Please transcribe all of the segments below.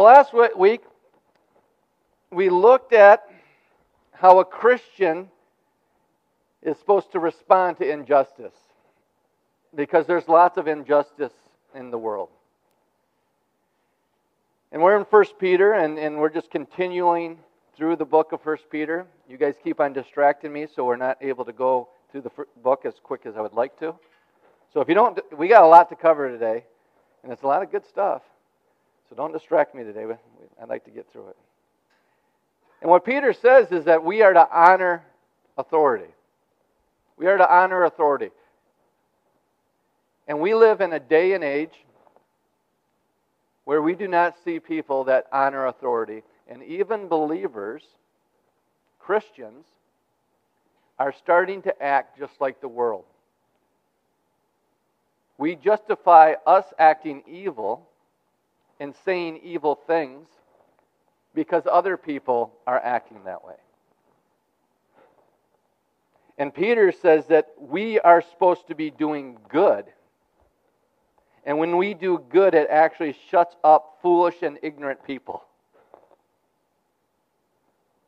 So last week, we looked at how a Christian is supposed to respond to injustice because there's lots of injustice in the world. And we're in 1 Peter, and, and we're just continuing through the book of 1 Peter. You guys keep on distracting me, so we're not able to go through the book as quick as I would like to. So if you don't, we got a lot to cover today, and it's a lot of good stuff. So don't distract me today. but I'd like to get through it. And what Peter says is that we are to honor authority. We are to honor authority. And we live in a day and age where we do not see people that honor authority. And even believers, Christians, are starting to act just like the world. We justify us acting evil and saying evil things because other people are acting that way. And Peter says that we are supposed to be doing good. And when we do good, it actually shuts up foolish and ignorant people.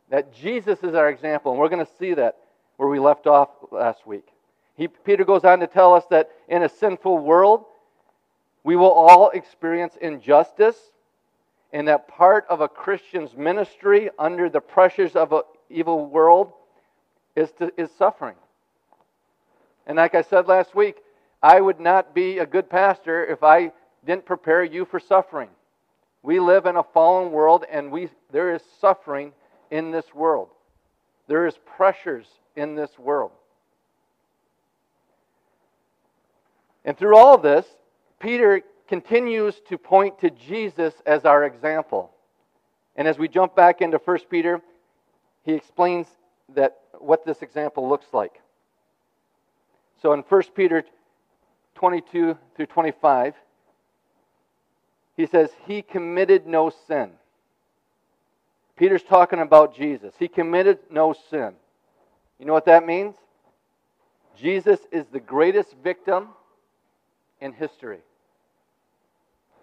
That Jesus is our example, and we're going to see that where we left off last week. He, Peter goes on to tell us that in a sinful world, we will all experience injustice, and that part of a Christian's ministry under the pressures of an evil world is, to, is suffering. And like I said last week, I would not be a good pastor if I didn't prepare you for suffering. We live in a fallen world, and we, there is suffering in this world. There is pressures in this world. And through all this, Peter continues to point to Jesus as our example. And as we jump back into 1 Peter, he explains that what this example looks like. So in 1 Peter 22 through 25, he says, He committed no sin. Peter's talking about Jesus. He committed no sin. You know what that means? Jesus is the greatest victim in history.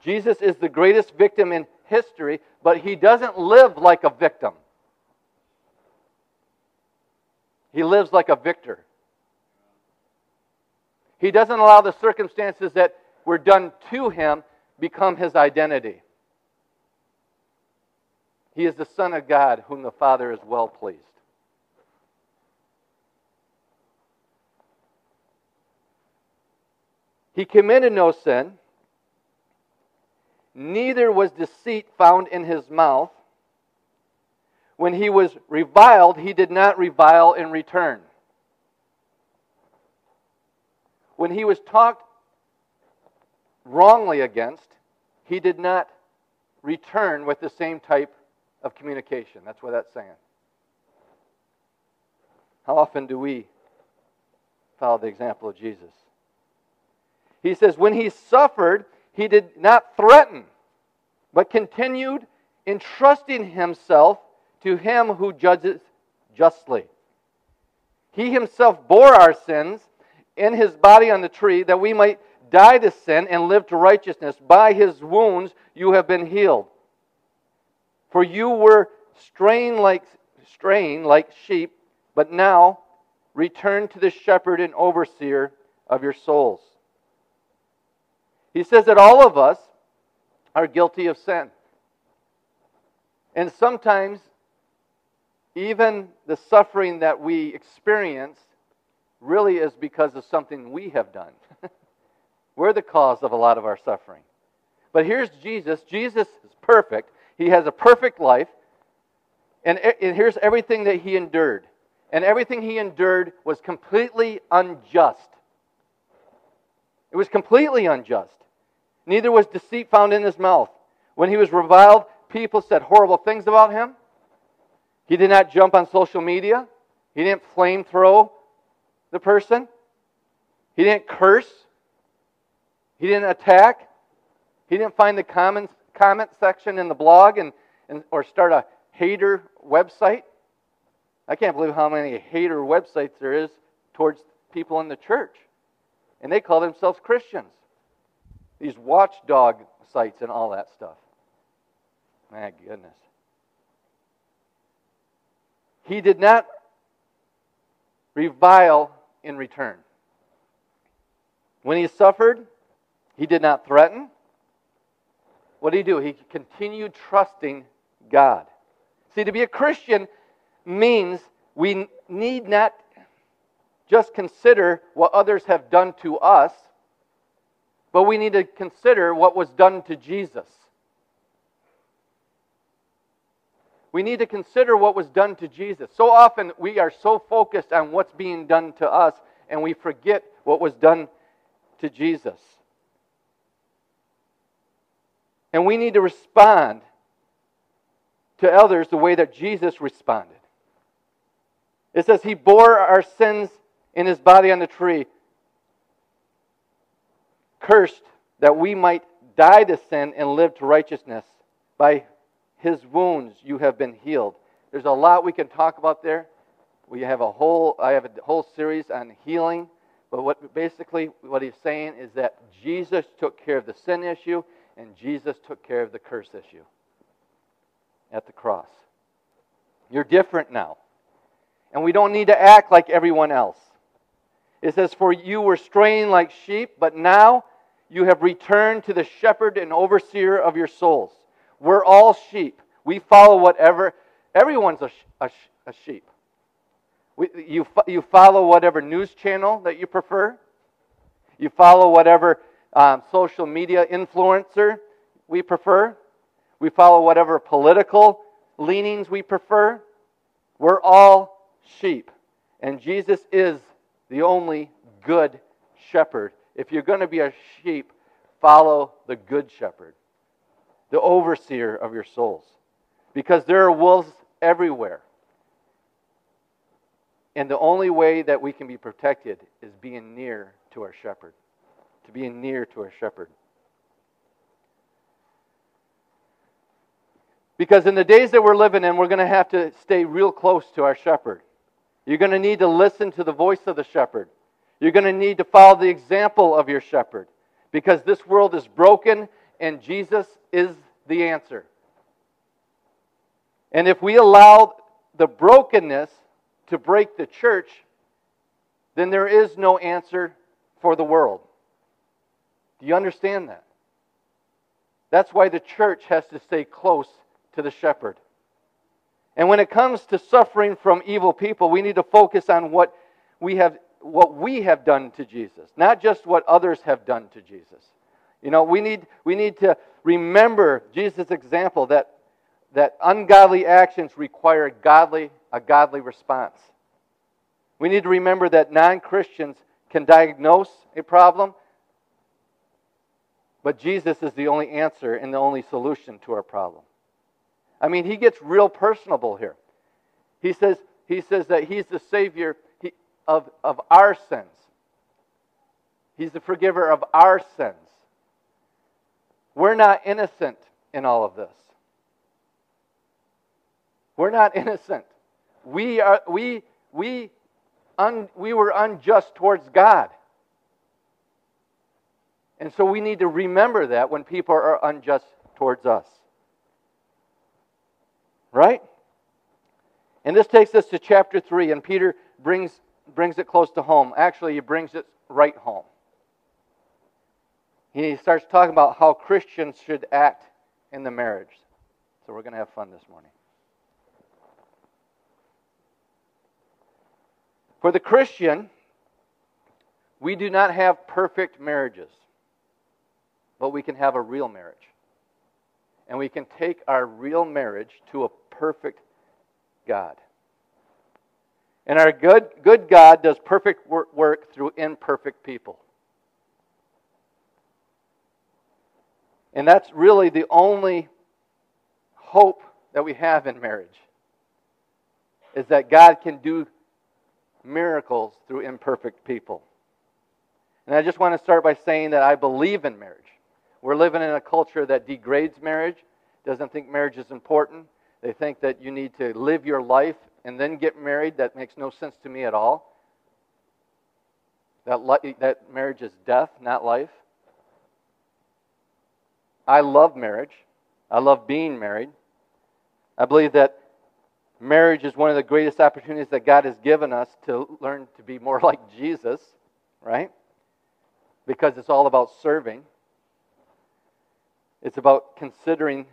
Jesus is the greatest victim in history, but he doesn't live like a victim. He lives like a victor. He doesn't allow the circumstances that were done to him become his identity. He is the Son of God, whom the Father is well pleased. He committed no sin, neither was deceit found in his mouth. When he was reviled, he did not revile in return. When he was talked wrongly against, he did not return with the same type of communication. That's what that's saying. How often do we follow the example of Jesus? He says, when he suffered, he did not threaten, but continued entrusting himself to him who judges justly. He himself bore our sins in his body on the tree that we might die to sin and live to righteousness. By his wounds you have been healed. For you were straying like like sheep, but now return to the shepherd and overseer of your souls. He says that all of us are guilty of sin. And sometimes, even the suffering that we experience really is because of something we have done. We're the cause of a lot of our suffering. But here's Jesus. Jesus is perfect. He has a perfect life. And, and here's everything that he endured. And everything he endured was completely unjust. It was completely unjust. Neither was deceit found in his mouth. When he was reviled, people said horrible things about him. He did not jump on social media. He didn't flame throw the person. He didn't curse. He didn't attack. He didn't find the comment, comment section in the blog and, and, or start a hater website. I can't believe how many hater websites there is towards people in the church. And they call themselves Christians these watchdog sites and all that stuff. My goodness. He did not revile in return. When he suffered, he did not threaten. What did he do? He continued trusting God. See, to be a Christian means we need not just consider what others have done to us, but we need to consider what was done to Jesus. We need to consider what was done to Jesus. So often we are so focused on what's being done to us and we forget what was done to Jesus. And we need to respond to others the way that Jesus responded. It says, He bore our sins in His body on the tree, cursed that we might die to sin and live to righteousness. By His wounds you have been healed. There's a lot we can talk about there. We have a whole, I have a whole series on healing. But what basically what he's saying is that Jesus took care of the sin issue and Jesus took care of the curse issue at the cross. You're different now. And we don't need to act like everyone else. It says, For you were straying like sheep, but now you have returned to the shepherd and overseer of your souls. We're all sheep. We follow whatever, everyone's a, a, a sheep. We, you, you follow whatever news channel that you prefer. You follow whatever um, social media influencer we prefer. We follow whatever political leanings we prefer. We're all sheep. And Jesus is the only good shepherd. If you're going to be a sheep, follow the good shepherd, the overseer of your souls. Because there are wolves everywhere. And the only way that we can be protected is being near to our shepherd, to being near to our shepherd. Because in the days that we're living in, we're going to have to stay real close to our shepherd. You're going to need to listen to the voice of the shepherd. You're going to need to follow the example of your shepherd. Because this world is broken and Jesus is the answer. And if we allow the brokenness to break the church, then there is no answer for the world. Do you understand that? That's why the church has to stay close to the shepherd. And when it comes to suffering from evil people, we need to focus on what we have what we have done to Jesus, not just what others have done to Jesus. You know, we need we need to remember Jesus' example that that ungodly actions require godly a godly response. We need to remember that non-Christians can diagnose a problem, but Jesus is the only answer and the only solution to our problem. I mean, he gets real personable here. He says, he says that he's the Savior of, of our sins. He's the forgiver of our sins. We're not innocent in all of this. We're not innocent. We, are, we, we, un, we were unjust towards God. And so we need to remember that when people are unjust towards us. Right? And this takes us to chapter 3, and Peter brings, brings it close to home. Actually, he brings it right home. He starts talking about how Christians should act in the marriage. So we're going to have fun this morning. For the Christian, we do not have perfect marriages, but we can have a real marriage. And we can take our real marriage to a perfect God. And our good, good God does perfect work, work through imperfect people. And that's really the only hope that we have in marriage is that God can do miracles through imperfect people. And I just want to start by saying that I believe in marriage. We're living in a culture that degrades marriage, doesn't think marriage is important, they think that you need to live your life and then get married. That makes no sense to me at all. That, li- that marriage is death, not life. I love marriage. I love being married. I believe that marriage is one of the greatest opportunities that God has given us to learn to be more like Jesus, right? Because it's all about serving. It's about considering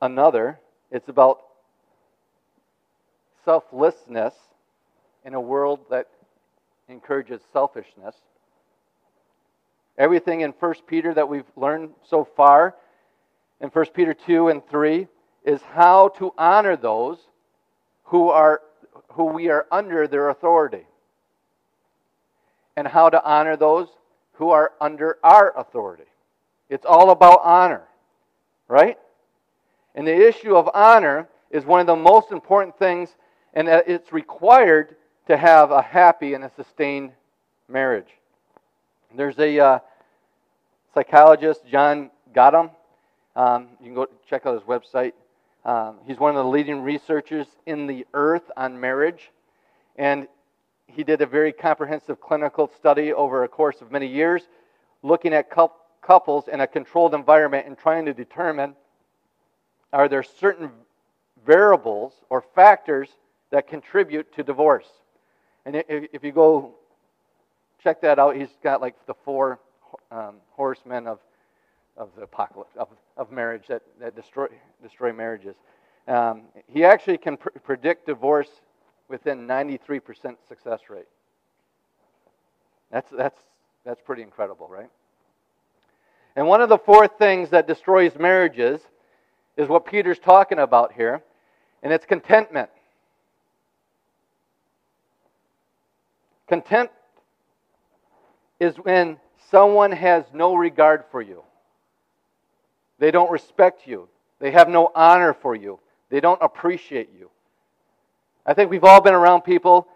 another. It's about selflessness in a world that encourages selfishness. Everything in 1 Peter that we've learned so far, in 1 Peter 2 and 3, is how to honor those who are who we are under their authority and how to honor those who are under our authority. It's all about honor, right? And the issue of honor is one of the most important things, and it's required to have a happy and a sustained marriage. There's a uh, psychologist, John Gottman. Um, you can go check out his website. Um, he's one of the leading researchers in the earth on marriage. And he did a very comprehensive clinical study over a course of many years, looking at couples in a controlled environment and trying to determine are there certain variables or factors that contribute to divorce. And if you go check that out, he's got like the four um, horsemen of of the apocalypse of, of marriage that, that destroy destroy marriages. Um, he actually can pr- predict divorce within 93% success rate. That's that's that's pretty incredible, right? And one of the four things that destroys marriages is what Peter's talking about here, and it's contentment. Content is when someone has no regard for you. They don't respect you. They have no honor for you. They don't appreciate you. I think we've all been around people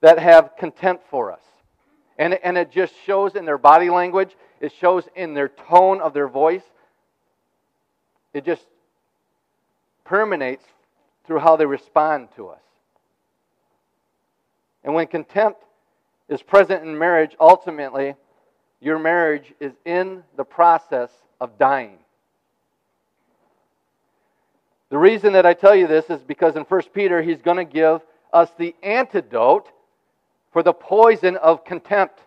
that have contempt for us. And, and it just shows in their body language, it shows in their tone of their voice. It just permeates through how they respond to us. And when contempt is present in marriage, ultimately, your marriage is in the process of dying. The reason that I tell you this is because in 1 Peter, he's going to give us the antidote for the poison of contempt.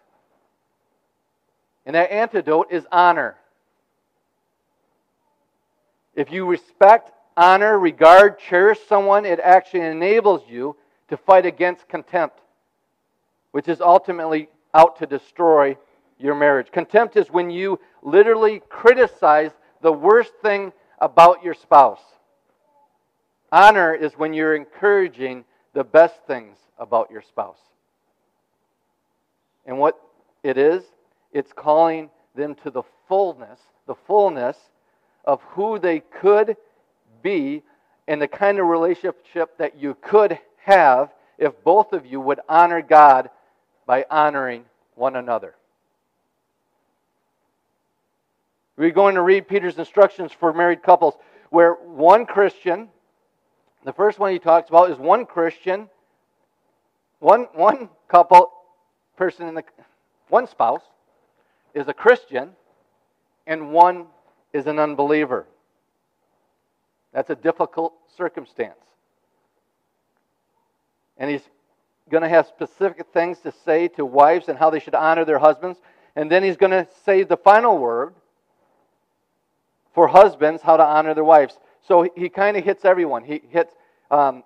And that antidote is honor. If you respect, honor, regard, cherish someone, it actually enables you to fight against contempt, which is ultimately out to destroy your marriage. Contempt is when you literally criticize the worst thing about your spouse. Honor is when you're encouraging the best things about your spouse. And what it is, it's calling them to the fullness, the fullness of who they could be and the kind of relationship that you could have if both of you would honor God by honoring one another. We're going to read Peter's instructions for married couples, where one Christian the first one he talks about is one Christian, one, one couple, person in the, one spouse is a Christian, and one is an unbeliever. That's a difficult circumstance. And he's going to have specific things to say to wives and how they should honor their husbands. And then he's going to say the final word for husbands, how to honor their wives. So he kind of hits everyone. He hits um,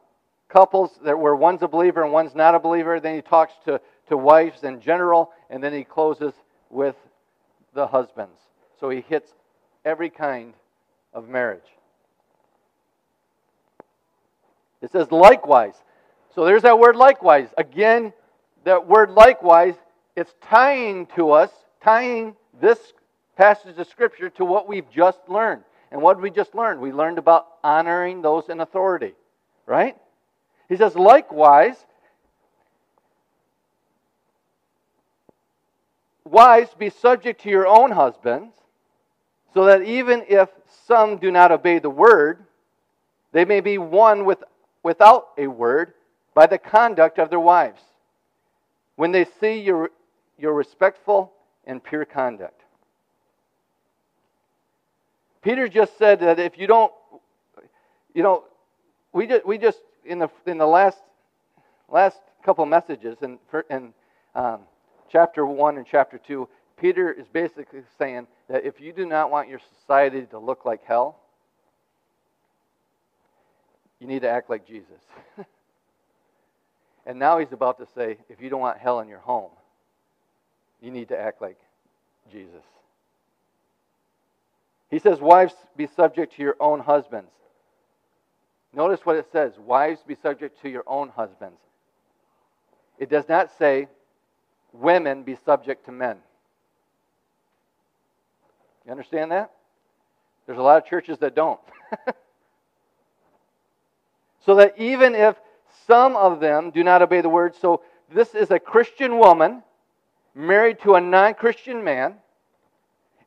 couples that where one's a believer and one's not a believer. Then he talks to, to wives in general, and then he closes with the husbands. So he hits every kind of marriage. It says likewise. So there's that word likewise. Again, that word likewise, it's tying to us, tying this passage of Scripture to what we've just learned. And what did we just learn? We learned about honoring those in authority, right? He says, likewise, wives, be subject to your own husbands, so that even if some do not obey the word, they may be won with, without a word by the conduct of their wives, when they see your, your respectful and pure conduct. Peter just said that if you don't, you know, we just, we just in the in the last last couple messages in in um, chapter one and chapter two, Peter is basically saying that if you do not want your society to look like hell, you need to act like Jesus. and now he's about to say, if you don't want hell in your home, you need to act like Jesus. He says, Wives, be subject to your own husbands. Notice what it says Wives, be subject to your own husbands. It does not say, Women, be subject to men. You understand that? There's a lot of churches that don't. so that even if some of them do not obey the word, so this is a Christian woman married to a non Christian man,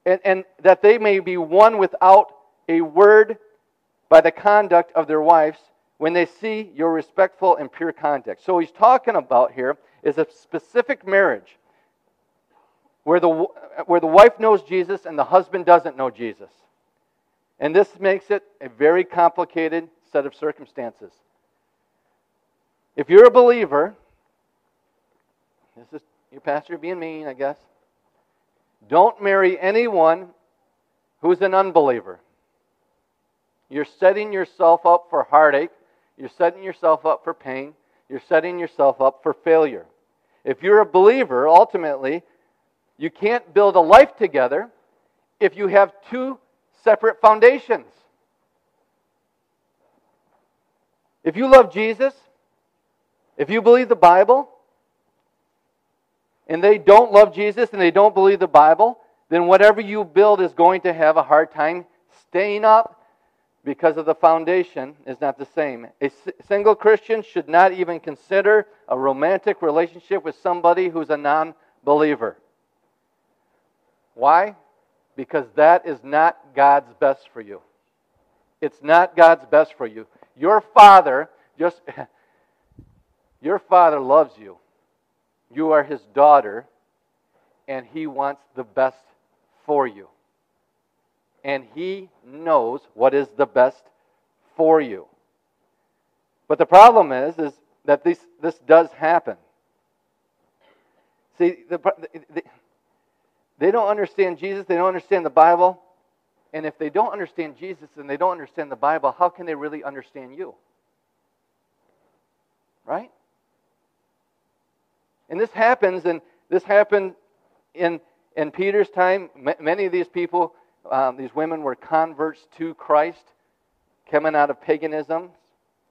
and, and that they may be won without a word by the conduct of their wives when they see your respectful and pure conduct. So he's talking about here is a specific marriage where the, where the wife knows Jesus and the husband doesn't know Jesus. And this makes it a very complicated set of circumstances. If you're a believer, this is your pastor being mean, I guess. Don't marry anyone who's an unbeliever. You're setting yourself up for heartache. You're setting yourself up for pain. You're setting yourself up for failure. If you're a believer, ultimately, you can't build a life together if you have two separate foundations. If you love Jesus, if you believe the Bible, and they don't love Jesus and they don't believe the Bible, then whatever you build is going to have a hard time staying up because of the foundation is not the same. A single Christian should not even consider a romantic relationship with somebody who's a non believer. Why? Because that is not God's best for you. It's not God's best for you. Your father just your father loves you. You are his daughter and he wants the best for you and He knows what is the best for you. But the problem is, is that this, this does happen. See, the, the, they don't understand Jesus, they don't understand the Bible. And if they don't understand Jesus and they don't understand the Bible, how can they really understand you? Right? And this happens, and this happened in, in Peter's time. M- many of these people um, these women were converts to Christ, coming out of paganism,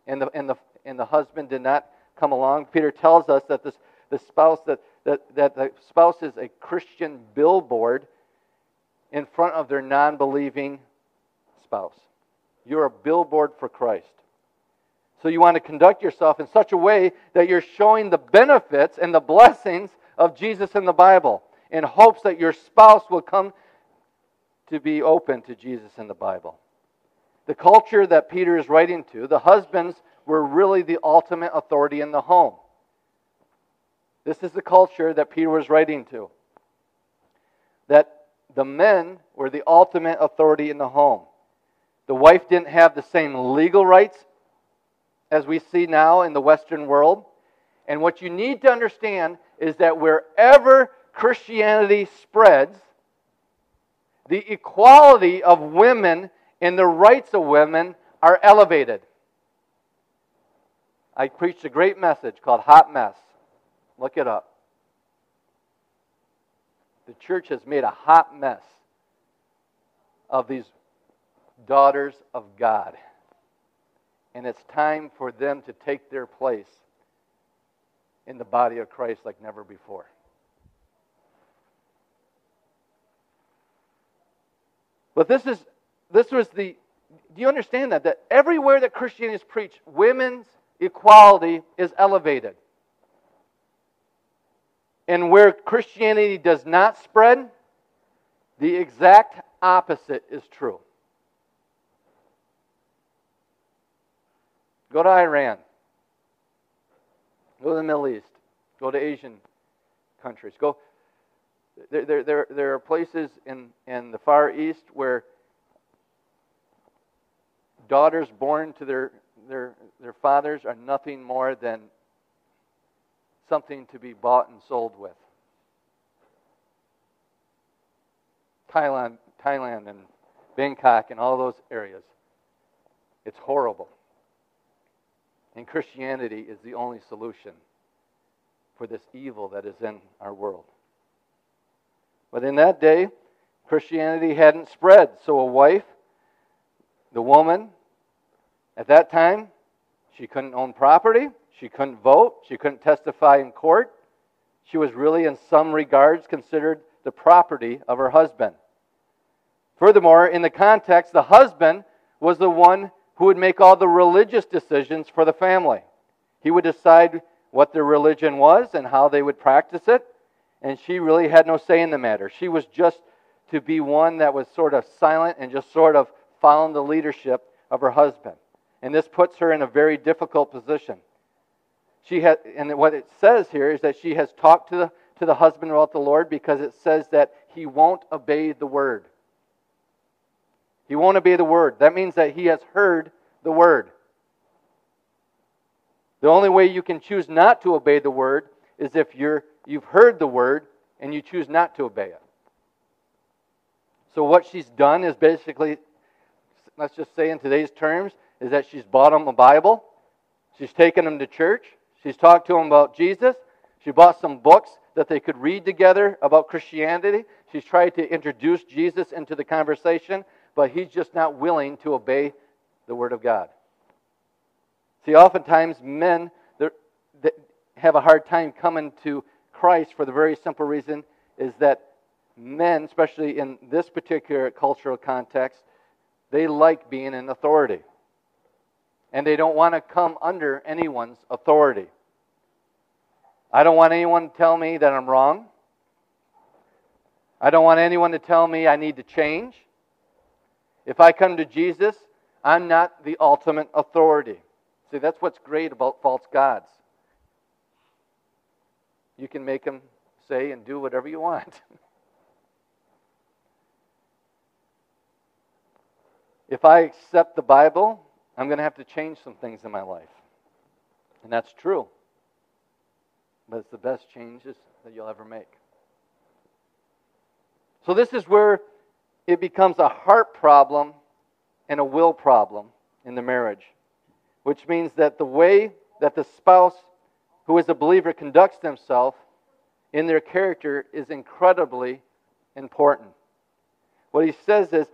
and the, and the, and the husband did not come along. Peter tells us that this, the spouse that, that, that the spouse is a Christian billboard in front of their non-believing spouse. You're a billboard for Christ. So you want to conduct yourself in such a way that you're showing the benefits and the blessings of Jesus in the Bible in hopes that your spouse will come to be open to Jesus in the Bible. The culture that Peter is writing to, the husbands were really the ultimate authority in the home. This is the culture that Peter was writing to. That the men were the ultimate authority in the home. The wife didn't have the same legal rights as we see now in the Western world. And what you need to understand is that wherever Christianity spreads, the equality of women and the rights of women are elevated. I preached a great message called Hot Mess. Look it up. The church has made a hot mess of these daughters of God. And it's time for them to take their place in the body of Christ like never before. But this is this was the do you understand that? That everywhere that Christianity is preached, women's equality is elevated. And where Christianity does not spread, the exact opposite is true. Go to Iran. Go to the Middle East. Go to Asian countries. Go there, there, there, there are places in, in the Far East where daughters born to their their, their fathers are nothing more than something to be bought and sold with. Thailand, Thailand and Bangkok and all those areas. It's horrible. And Christianity is the only solution for this evil that is in our world. But in that day, Christianity hadn't spread. So a wife, the woman, at that time, she couldn't own property, she couldn't vote, she couldn't testify in court. She was really, in some regards, considered the property of her husband. Furthermore, in the context, the husband was the one who would make all the religious decisions for the family. He would decide what their religion was and how they would practice it, and she really had no say in the matter. She was just to be one that was sort of silent and just sort of following the leadership of her husband. And this puts her in a very difficult position. She had, and what it says here is that she has talked to the, to the husband about the Lord because it says that he won't obey the word. He won't obey the word. That means that he has heard the word. The only way you can choose not to obey the word is if you're, you've heard the word and you choose not to obey it. So, what she's done is basically, let's just say in today's terms, is that she's bought him a Bible, she's taken him to church, she's talked to him about Jesus, she bought some books that they could read together about Christianity. She's tried to introduce Jesus into the conversation, but he's just not willing to obey the Word of God. See, oftentimes men have a hard time coming to Christ for the very simple reason is that men, especially in this particular cultural context, they like being in authority. And they don't want to come under anyone's authority. I don't want anyone to tell me that I'm wrong. I don't want anyone to tell me I need to change. If I come to Jesus, I'm not the ultimate authority. See, that's what's great about false gods. You can make them say and do whatever you want. if I accept the Bible, I'm going to have to change some things in my life. And that's true. But it's the best changes that you'll ever make. So, this is where it becomes a heart problem and a will problem in the marriage, which means that the way that the spouse who is a believer conducts themselves in their character is incredibly important. What he says is,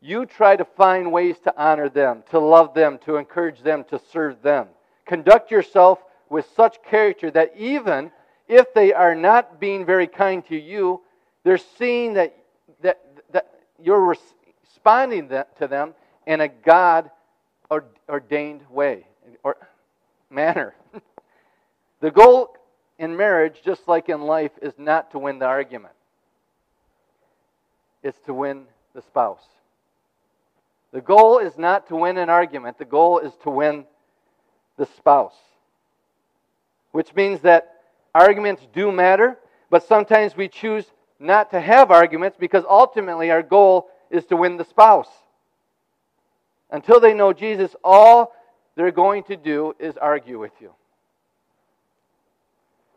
you try to find ways to honor them, to love them, to encourage them, to serve them. Conduct yourself with such character that even if they are not being very kind to you, they're seeing that, you're responding to them in a God ordained way or manner. the goal in marriage, just like in life, is not to win the argument, it's to win the spouse. The goal is not to win an argument, the goal is to win the spouse. Which means that arguments do matter, but sometimes we choose not to have arguments because ultimately our goal is to win the spouse. Until they know Jesus, all they're going to do is argue with you.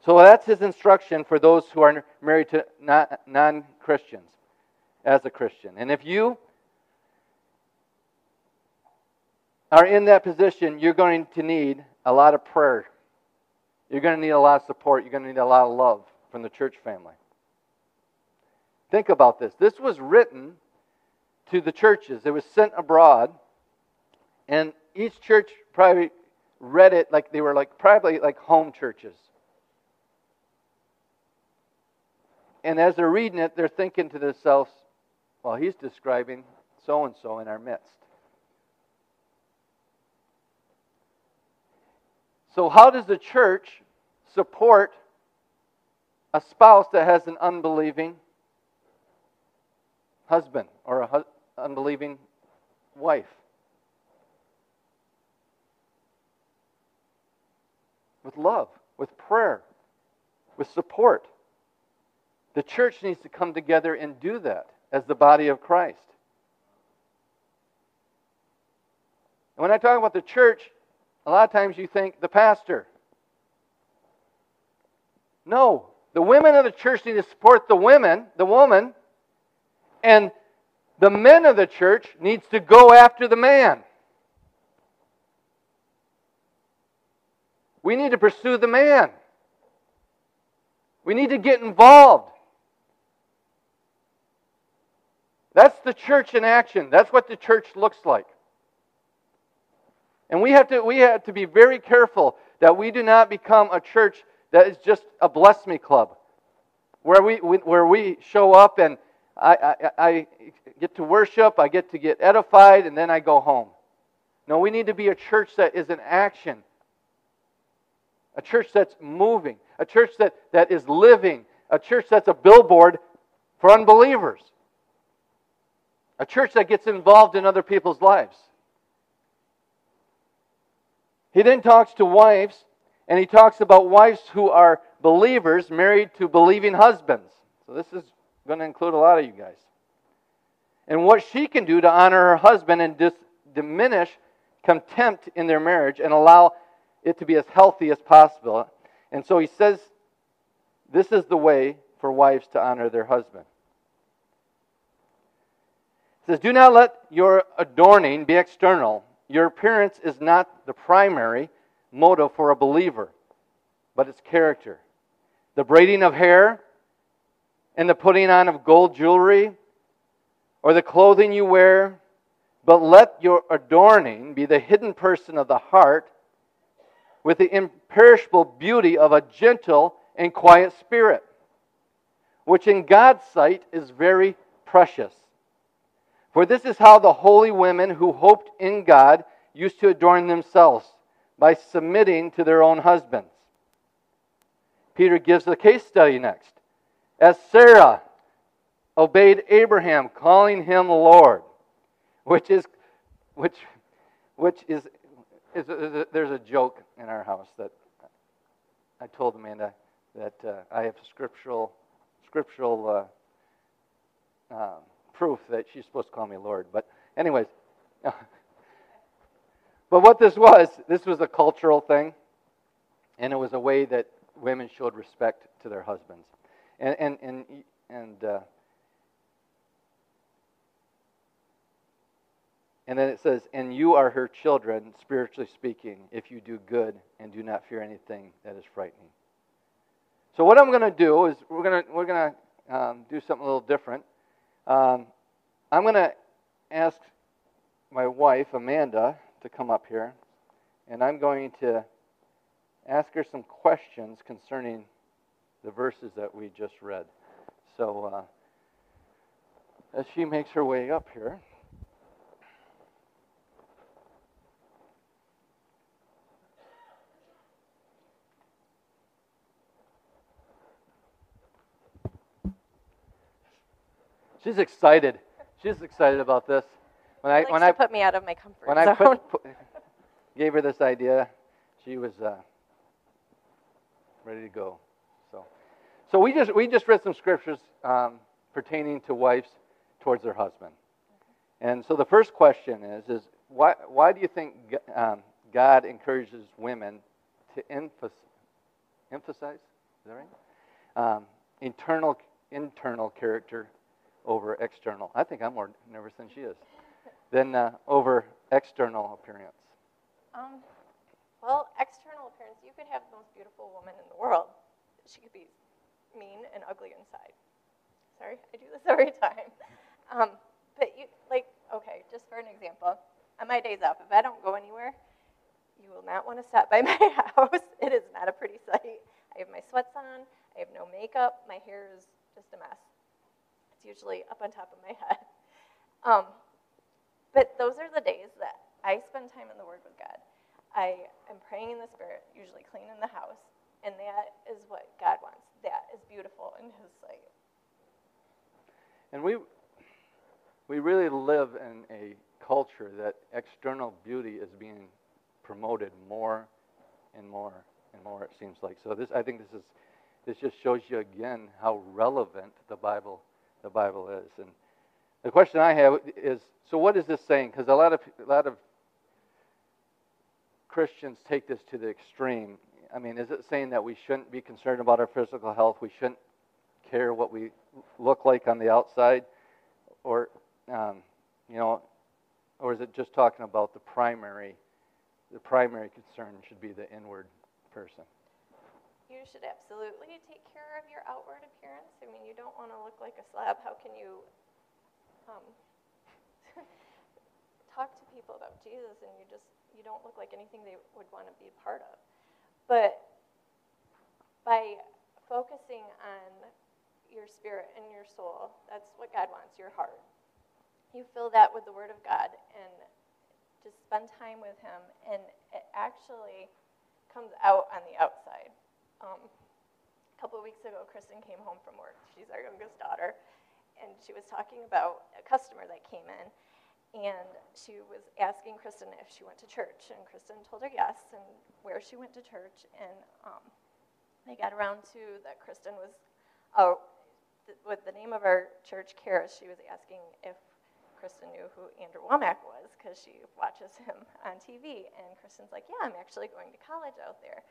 So that's his instruction for those who are married to non Christians as a Christian. And if you are in that position, you're going to need a lot of prayer. You're going to need a lot of support. You're going to need a lot of love from the church family. Think about this. This was written to the churches, it was sent abroad, and each church probably read it like they were like probably like home churches. And as they're reading it, they're thinking to themselves, well, he's describing so and so in our midst. So, how does the church support a spouse that has an unbelieving husband or an unbelieving wife? With love, with prayer, with support. The church needs to come together and do that as the body of Christ. And when I talk about the church, A lot of times you think the pastor. No, the women of the church need to support the women, the woman, and the men of the church needs to go after the man. We need to pursue the man. We need to get involved. That's the church in action. That's what the church looks like. And we have to, we have to be very careful that we do not become a church that is just a bless me club, where we, where we show up and I, I, I get to worship, I get to get edified, and then I go home. No, we need to be a church that is in action, a church that's moving, a church that, that is living, a church that's a billboard for unbelievers, a church that gets involved in other people's lives. He then talks to wives, and he talks about wives who are believers married to believing husbands. So this is going to include a lot of you guys. And what she can do to honor her husband and dis- diminish contempt in their marriage and allow it to be as healthy as possible. And so he says, This is the way for wives to honor their husband. He says, Do not let your adorning be external your appearance is not the primary motive for a believer, but its character. The braiding of hair and the putting on of gold jewelry or the clothing you wear, but let your adorning be the hidden person of the heart with the imperishable beauty of a gentle and quiet spirit, which in God's sight is very precious. For this is how the holy women who hoped in God used to adorn themselves by submitting to their own husbands. Peter gives a case study next. As Sarah obeyed Abraham, calling him Lord, which is, which, which is, is, is there's a joke in our house that I told Amanda that uh, I have scriptural, scriptural uh, um, proof that she's supposed to call me Lord. But, anyways, but what this was, this was a cultural thing, and it was a way that women showed respect to their husbands. And, and, and, and, uh, and then it says, And you are her children, spiritually speaking, if you do good and do not fear anything that is frightening. So, what I'm going to do is we're going to, we're going to um, do something a little different. Um, I'm going to ask my wife, Amanda, to come up here, and I'm going to ask her some questions concerning the verses that we just read. So, uh, as she makes her way up here, She's excited. She's excited about this. When I when I put me out of my comfort when zone. I put, put, gave her this idea, she was uh, ready to go. So, we just we just read some scriptures um, pertaining to wives towards their husband. And so the first question is is why why do you think um, God encourages women to emphasize emphasize is that right? Um, internal internal character over external. I think I'm more nervous than she is. than uh, over external appearance. Um, well, external appearance, you could have the most beautiful woman in the world. She could be mean and ugly inside. Sorry, I do this every time. Um, but you, like, okay, just for an example, on my days off, if I don't go anywhere, you will not want to stop by my house. It is not a pretty sight. I have my sweats on. I have no makeup. My hair is just a mess. It's usually up on top of my head. Um, but those are the days that I spend time in the Word with God. I am praying in the Spirit, usually cleaning the house, and that is what God wants. That is beautiful in His sight. And we, we really live in a culture that external beauty is being promoted more and more and more. It seems like so. This I think this is this just shows you again how relevant the Bible the Bible is. And the question I have is so what is this saying? Because a lot of a lot of Christians take this to the extreme. I mean, is it saying that we shouldn't be concerned about our physical health? We shouldn't care what we look like on the outside? Or, um, you know, or is it just talking about the primary, the primary concern should be the inward person? You should absolutely take care of your outward appearance. I mean, you don't want to look like a slab. How can you um, talk to people about Jesus and you just you don't look like anything they would want to be a part of? But by focusing on your spirit and your soul, that's what God wants, your heart. You fill that with the Word of God and just spend time with Him, and it actually comes out on the outside. Um, a couple of weeks ago, Kristen came home from work. She's our youngest daughter, and she was talking about a customer that came in, and she was asking Kristen if she went to church, and Kristen told her yes, and where she went to church, and um, they got around to that Kristen was, oh, th- with the name of our church, Charis, she was asking if Kristen knew who Andrew Wommack was because she watches him on TV, and Kristen's like, yeah, I'm actually going to college out there.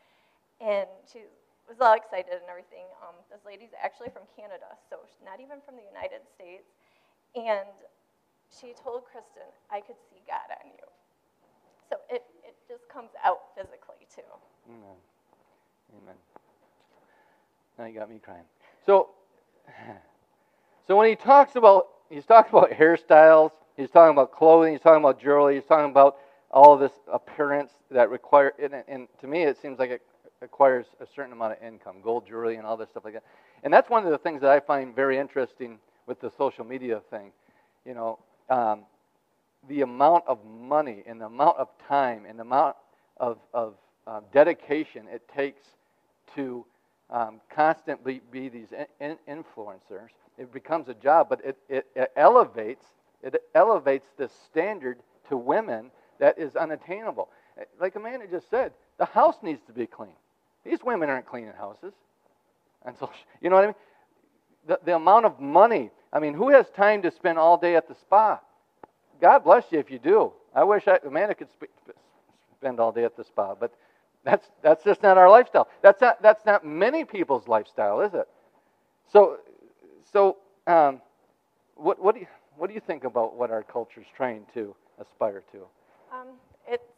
And she was all excited and everything. Um, this lady's actually from Canada, so not even from the United States. And she told Kristen, I could see God on you. So it, it just comes out physically, too. Amen. Amen. Now you got me crying. So, so when he talks about, he's talking about hairstyles, he's talking about clothing, he's talking about jewelry, he's talking about all this appearance that require, and, and to me it seems like it acquires a certain amount of income, gold jewelry and all this stuff like that. And that's one of the things that I find very interesting with the social media thing. You know, um, the amount of money and the amount of time and the amount of, of uh, dedication it takes to um, constantly be these in, in influencers. It becomes a job, but it, it, it elevates it elevates the standard to women that is unattainable. Like Amanda just said, the house needs to be clean. These women aren't cleaning houses. And so, you know what I mean? The, the amount of money. I mean, who has time to spend all day at the spa? God bless you if you do. I wish I, Amanda could sp- spend all day at the spa, but that's, that's just not our lifestyle. That's not, that's not many people's lifestyle, is it? So, so um, what, what, do you, what do you think about what our culture is trying to aspire to? Um, it's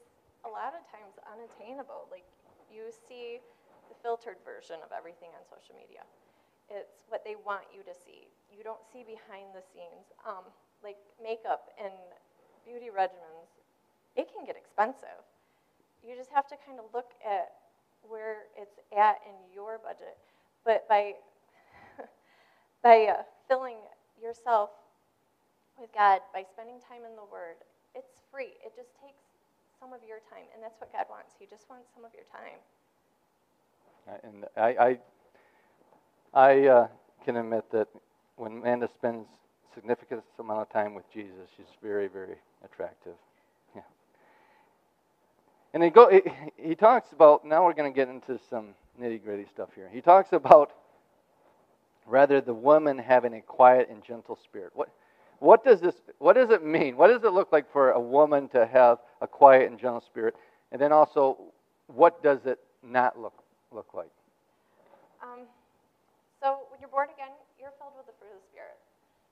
a lot of times unattainable. Like, you see the filtered version of everything on social media. It's what they want you to see. You don't see behind the scenes. Um, like makeup and beauty regimens, it can get expensive. You just have to kind of look at where it's at in your budget. But by by uh, filling yourself with God, by spending time in the Word, it's free. It just takes some of your time, and that's what God wants. He just wants some of your time. And I, I, I uh, can admit that when Amanda spends significant amount of time with Jesus, she's very, very attractive. Yeah. And he go, he, he talks about. Now we're going to get into some nitty gritty stuff here. He talks about rather the woman having a quiet and gentle spirit. What, what does this? What does it mean? What does it look like for a woman to have a quiet and gentle spirit? And then also, what does it not look look like? Um, so when you're born again, you're filled with the fruit of the Spirit.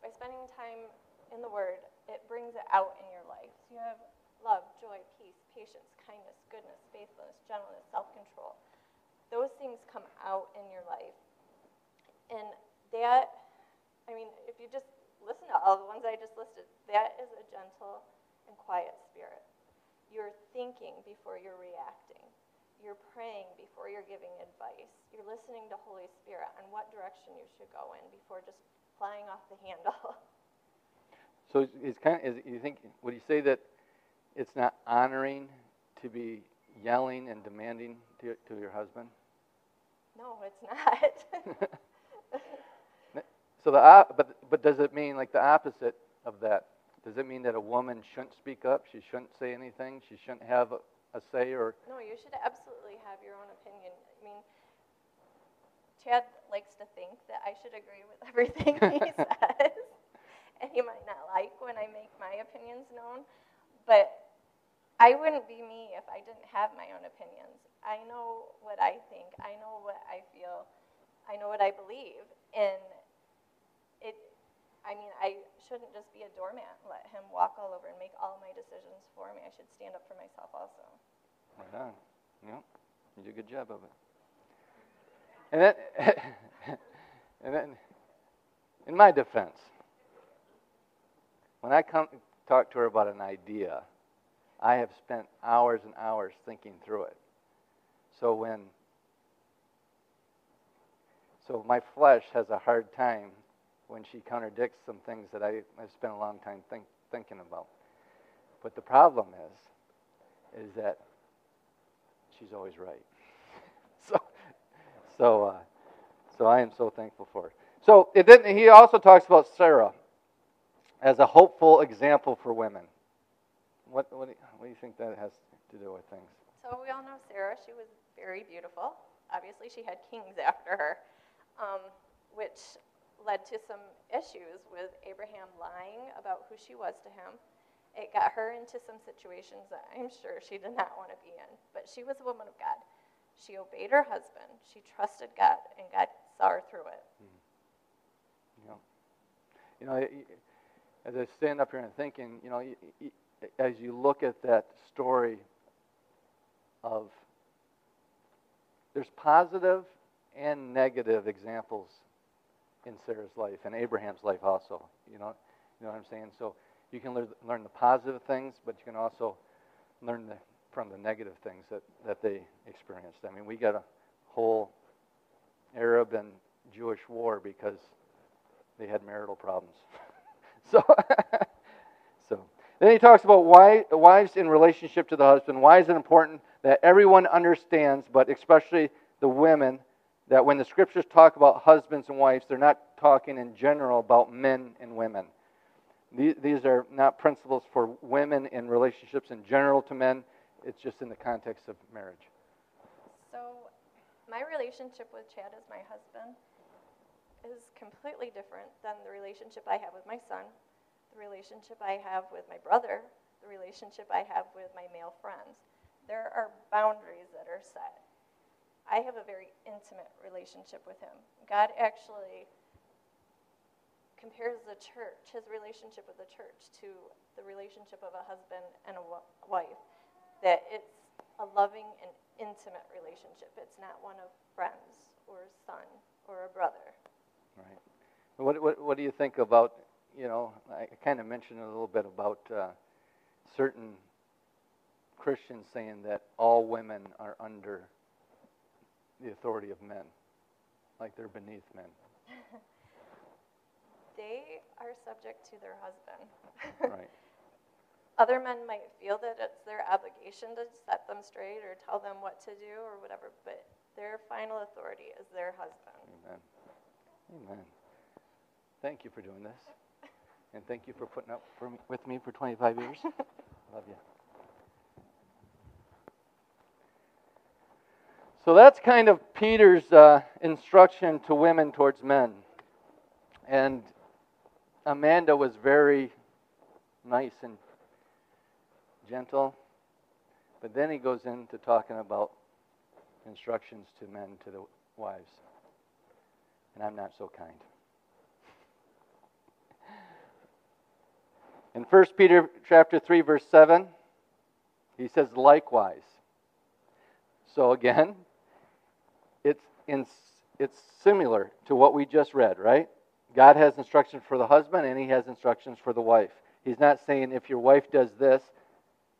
By spending time in the Word, it brings it out in your life. So you have love, joy, peace, patience, kindness, goodness, faithfulness, gentleness, self-control. Those things come out in your life. And that, I mean, if you just listen to all the ones I just listed, that is a gentle and quiet spirit. You're thinking before you're reacting you're praying before you're giving advice. You're listening to Holy Spirit on what direction you should go in before just flying off the handle. So it's kind of, is, you think, would you say that it's not honoring to be yelling and demanding to, to your husband? No, it's not. so the but but does it mean like the opposite of that? Does it mean that a woman shouldn't speak up? She shouldn't say anything. She shouldn't have a say or? No, you should absolutely have your own opinion. I mean, Chad likes to think that I should agree with everything he says, and he might not like when I make my opinions known. But I wouldn't be me if I didn't have my own opinions. I know what I think. I know what I feel. I know what I believe. And it, I mean, I shouldn't just be a doormat, let him walk all over and make all my decisions for me. I should stand up for myself also. Right on. Yep. You do a good job of it. And then, and then, in my defense, when I come talk to her about an idea, I have spent hours and hours thinking through it. So when so my flesh has a hard time when she contradicts some things that I, I've spent a long time think, thinking about. But the problem is, is that she's always right. so, so, uh, so I am so thankful for her. So it didn't, he also talks about Sarah as a hopeful example for women. What, what, do you, what do you think that has to do with things? So we all know Sarah. She was very beautiful. Obviously, she had kings after her, um, which led to some issues with Abraham lying about who she was to him. It got her into some situations that I'm sure she did not want to be in. But she was a woman of God. She obeyed her husband. She trusted God, and God saw her through it. Mm. You know, you know, as I stand up here and thinking, you know, as you look at that story of there's positive and negative examples in Sarah's life and Abraham's life also. You know, you know what I'm saying? So you can learn, learn the positive things, but you can also learn the, from the negative things that, that they experienced. I mean, we got a whole Arab and Jewish war because they had marital problems. so, so then he talks about why wives in relationship to the husband. Why is it important that everyone understands, but especially the women, that when the scriptures talk about husbands and wives, they're not talking in general about men and women. These are not principles for women in relationships in general to men. It's just in the context of marriage. So, my relationship with Chad as my husband is completely different than the relationship I have with my son, the relationship I have with my brother, the relationship I have with my male friends. There are boundaries that are set. I have a very intimate relationship with him. God actually compares the church, his relationship with the church, to the relationship of a husband and a wife. That it's a loving and intimate relationship. It's not one of friends or a son or a brother. Right. What, what, what do you think about, you know, I kind of mentioned a little bit about uh, certain Christians saying that all women are under the authority of men, like they're beneath men. they are subject to their husband. right. Other men might feel that it's their obligation to set them straight or tell them what to do or whatever, but their final authority is their husband. Amen. Amen. Thank you for doing this. And thank you for putting up for me, with me for 25 years. Love you. So that's kind of Peter's uh, instruction to women towards men. And Amanda was very nice and gentle. But then he goes into talking about instructions to men, to the wives. And I'm not so kind. In 1 Peter chapter 3 verse 7, he says likewise. So again, in, it's similar to what we just read, right? God has instructions for the husband and he has instructions for the wife. He's not saying if your wife does this,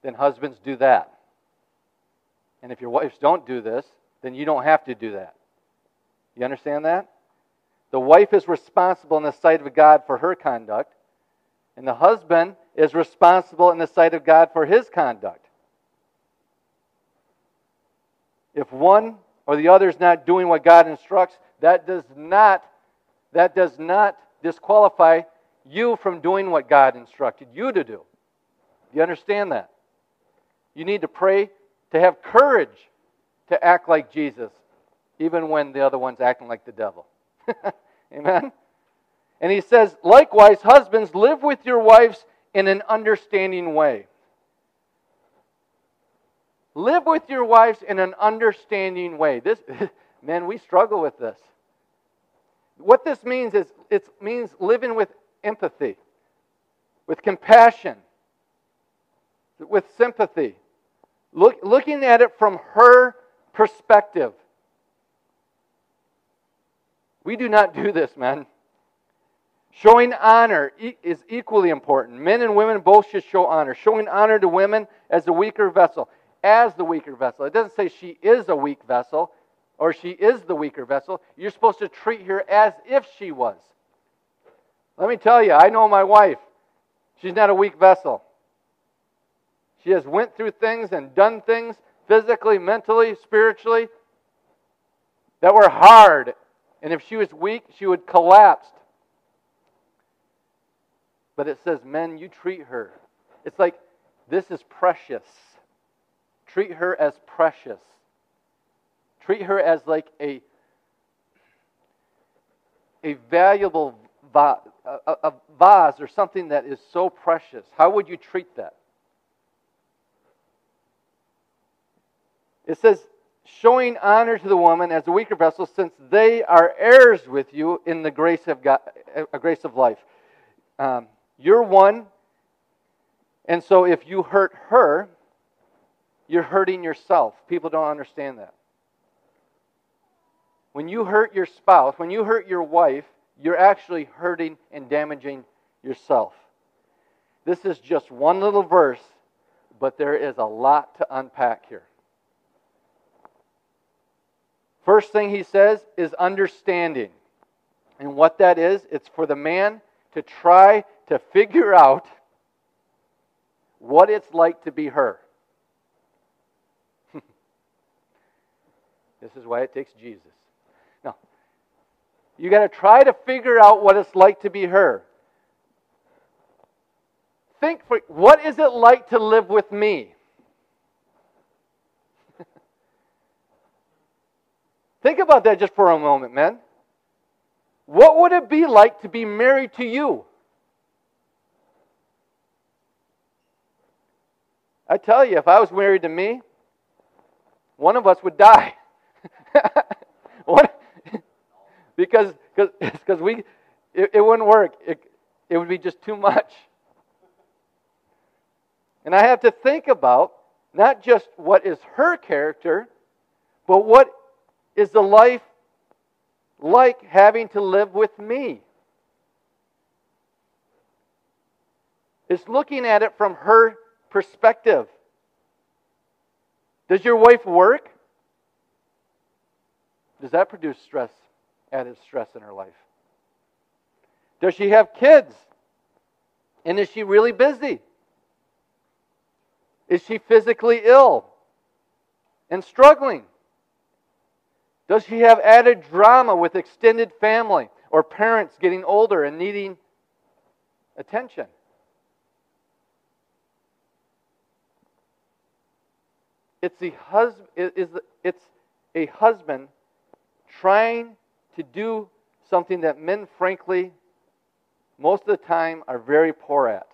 then husbands do that. And if your wives don't do this, then you don't have to do that. You understand that? The wife is responsible in the sight of God for her conduct, and the husband is responsible in the sight of God for his conduct. If one or the other is not doing what God instructs, that does not that does not disqualify you from doing what God instructed you to do. Do you understand that? You need to pray to have courage to act like Jesus, even when the other one's acting like the devil. Amen? And he says, likewise, husbands, live with your wives in an understanding way. Live with your wives in an understanding way. This, man, we struggle with this. What this means is it means living with empathy, with compassion, with sympathy, Look, looking at it from her perspective. We do not do this, man. Showing honor is equally important. Men and women both should show honor. Showing honor to women as the weaker vessel, as the weaker vessel. It doesn't say she is a weak vessel or she is the weaker vessel. You're supposed to treat her as if she was. Let me tell you, I know my wife. She's not a weak vessel. She has went through things and done things physically, mentally, spiritually that were hard. And if she was weak, she would collapse. But it says, men, you treat her. It's like this is precious. Treat her as precious. Treat her as like a a valuable vase, a, a vase or something that is so precious. How would you treat that? It says, showing honor to the woman as a weaker vessel, since they are heirs with you in the grace of God, a uh, grace of life. Um, you're one, and so if you hurt her, you're hurting yourself. People don't understand that. When you hurt your spouse, when you hurt your wife, you're actually hurting and damaging yourself. This is just one little verse, but there is a lot to unpack here. First thing he says is understanding. And what that is, it's for the man to try to figure out what it's like to be her. This is why it takes Jesus. Now, You got to try to figure out what it's like to be her. Think for what is it like to live with me? Think about that just for a moment, man. What would it be like to be married to you? I tell you, if I was married to me, one of us would die. because because we it, it wouldn't work. It, it would be just too much. And I have to think about not just what is her character, but what is the life like having to live with me? It's looking at it from her perspective. Does your wife work? Does that produce stress, added stress in her life? Does she have kids? And is she really busy? Is she physically ill and struggling? Does she have added drama with extended family or parents getting older and needing attention? It's the husband it's a husband trying to do something that men frankly most of the time are very poor at.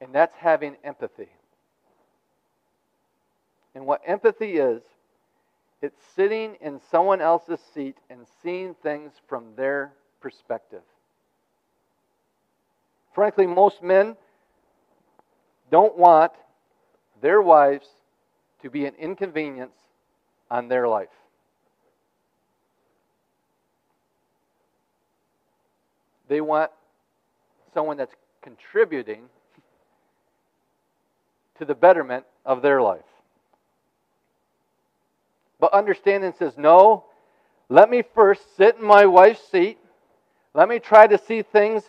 And that's having empathy. And what empathy is it's sitting in someone else's seat and seeing things from their perspective. Frankly, most men don't want their wives to be an inconvenience on their life. They want someone that's contributing to the betterment of their life. But understanding says, no, let me first sit in my wife's seat. Let me try to see things